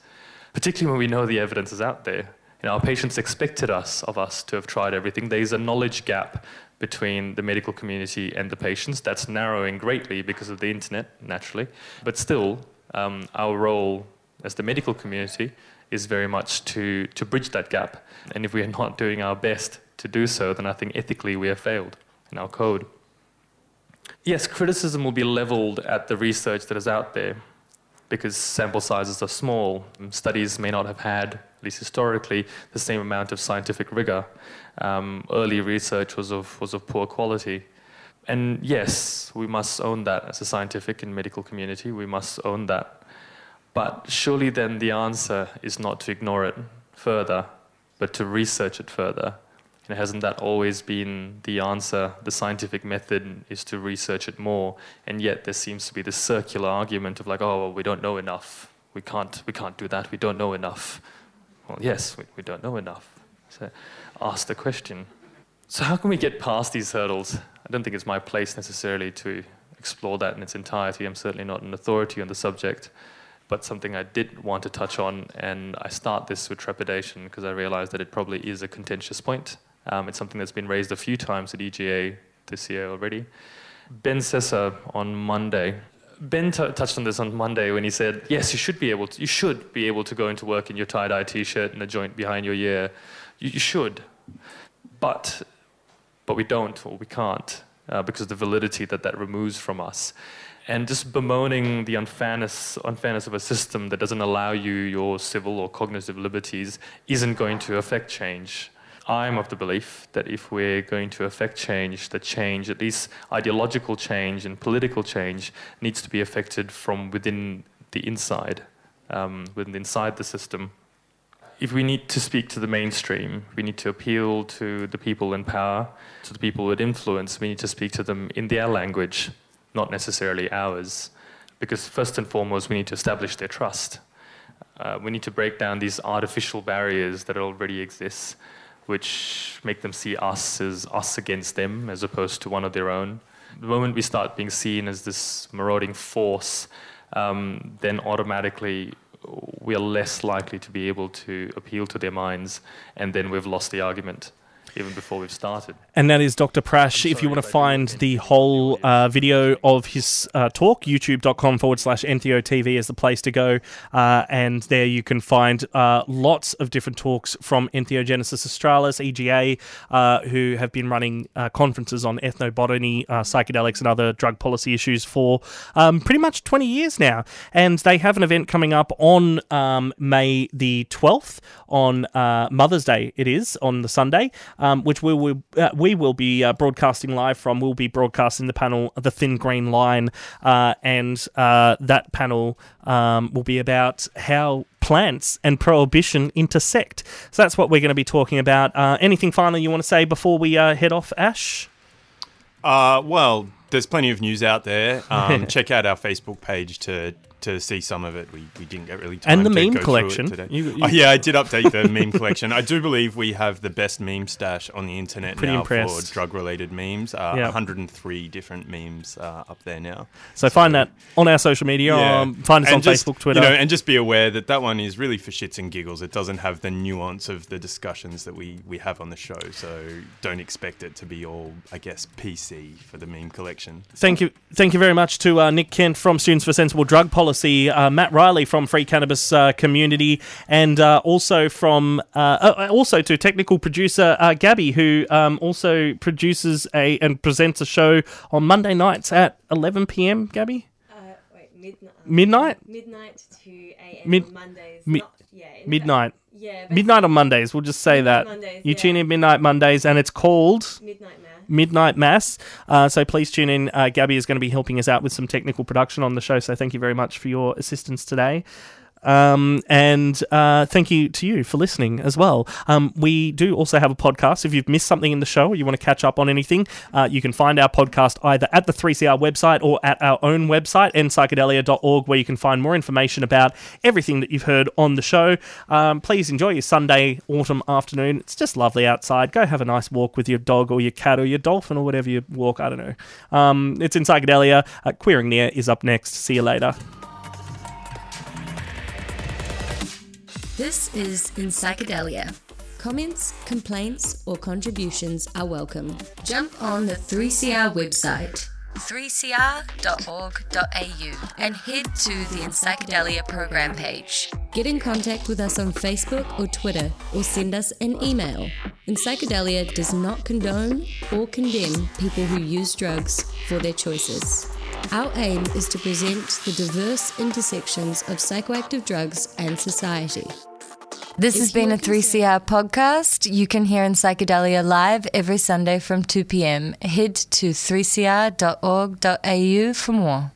Speaker 8: Particularly when we know the evidence is out there. You know, our patients expected us of us to have tried everything. There's a knowledge gap between the medical community and the patients. That's narrowing greatly because of the internet, naturally. But still, um, our role as the medical community is very much to, to bridge that gap. And if we are not doing our best to do so, then I think ethically we have failed in our code. Yes, criticism will be leveled at the research that is out there because sample sizes are small. Studies may not have had, at least historically, the same amount of scientific rigor. Um, early research was of, was of poor quality. And yes, we must own that as a scientific and medical community. We must own that. But surely then the answer is not to ignore it further, but to research it further. Hasn't that always been the answer? The scientific method is to research it more, and yet there seems to be this circular argument of like, oh, well, we don't know enough. we can't, we can't do that. We don't know enough. Well, yes, we, we don't know enough. So ask the question. So how can we get past these hurdles? I don't think it's my place necessarily to explore that in its entirety. I'm certainly not an authority on the subject, but something I did want to touch on, and I start this with trepidation because I realize that it probably is a contentious point. Um, it's something that's been raised a few times at EGA this year already. Ben Sessa on Monday. Ben t- touched on this on Monday when he said, "Yes, you should be able to. You should be able to go into work in your tie-dye T-shirt and a joint behind your ear. You, you should, but but we don't or we can't uh, because of the validity that that removes from us." And just bemoaning the unfairness, unfairness of a system that doesn't allow you your civil or cognitive liberties isn't going to affect change. I'm of the belief that if we're going to affect change, that change, at least ideological change and political change, needs to be affected from within the inside, um, within inside the system. If we need to speak to the mainstream, we need to appeal to the people in power, to the people with influence. We need to speak to them in their language, not necessarily ours, because first and foremost, we need to establish their trust. Uh, we need to break down these artificial barriers that already exist which make them see us as us against them as opposed to one of their own. The moment we start being seen as this marauding force, um, then automatically we are less likely to be able to appeal to their minds, and then we've lost the argument even before we've started.
Speaker 2: And that is Dr. Prash. If you want to find the whole uh, video of his uh, talk, youtube.com forward slash EntheoTV is the place to go. Uh, and there you can find uh, lots of different talks from Entheogenesis Australis, EGA, uh, who have been running uh, conferences on ethnobotany, psychedelics, and other drug policy issues for um, pretty much 20 years now. And they have an event coming up on um, May the 12th, on Mother's Day, it is, on the Sunday um, which we will uh, we will be uh, broadcasting live from. We'll be broadcasting the panel, the Thin Green Line, uh, and uh, that panel um, will be about how plants and prohibition intersect. So that's what we're going to be talking about. Uh, anything final you want to say before we uh, head off, Ash?
Speaker 4: well, there's plenty of news out there. Um, check out our Facebook page to to see some of it. We, we didn't get really time
Speaker 2: and the meme collection.
Speaker 4: Today.
Speaker 2: You- you-
Speaker 4: oh, yeah, I did update the meme collection. I do believe we have the best meme stash on the internet
Speaker 2: Pretty
Speaker 4: now
Speaker 2: impressed.
Speaker 4: for drug-related memes. Uh,
Speaker 2: Yeah.
Speaker 4: 103 different memes uh, up there now.
Speaker 2: So find that on our social media. Um, find us
Speaker 4: And
Speaker 2: on
Speaker 4: just,
Speaker 2: Facebook, Twitter.
Speaker 4: You know, and just be aware that that one is really for shits and giggles. It doesn't have the nuance of the discussions that we, we have on the show. So don't expect it to be all, I guess, PC for the meme collection.
Speaker 2: Thank you, thank you very much to uh, Nick Kent from Students for Sensible Drug Policy, uh, Matt Riley from Free Cannabis uh, Community, and uh, also from uh, uh, also to technical producer uh, Gabby, who um, also produces a and presents a show on Monday nights at 11 p.m. Gabby,
Speaker 9: Uh, wait, midnight.
Speaker 2: midnight,
Speaker 9: Midnight to AM
Speaker 2: Mid-
Speaker 9: on Mondays.
Speaker 2: mi-
Speaker 9: not, yeah,
Speaker 2: midnight,
Speaker 9: fact- yeah,
Speaker 2: midnight on Mondays. We'll just say that
Speaker 9: Mondays,
Speaker 2: you
Speaker 9: yeah.
Speaker 2: tune in midnight Mondays, and it's called.
Speaker 9: Midnight Mass.
Speaker 2: Midnight Mass. Uh, so please tune in. Uh, Gabby is going to be helping us out with some technical production on the show. So thank you very much for your assistance today. Um, and uh, thank you to you for listening as well. Um, we do also have a podcast. If you've missed something in the show or you want to catch up on anything, uh, you can find our podcast either at the 3CR website or at our own website, inpsychedelia.org, where you can find more information about everything that you've heard on the show. Um, please enjoy your Sunday autumn afternoon. It's just lovely outside. Go have a nice walk with your dog or your cat or your dolphin or whatever you walk. I don't know. Um, it's in Psychedelia. Uh, Queering Near is up next. See you later.
Speaker 1: This is In Psychedelia. Comments, complaints, or contributions are welcome. Jump on the 3CR website, 3cr.org.au, and head to the Psychedelia program page. Get in contact with us on Facebook or Twitter, or send us an email. Psychedelia does not condone or condemn people who use drugs for their choices. Our aim is to present the diverse intersections of psychoactive drugs and society. This has been a 3CR podcast. You can hear in Psychedelia live every Sunday from 2 p.m. Head to 3cr.org.au for more.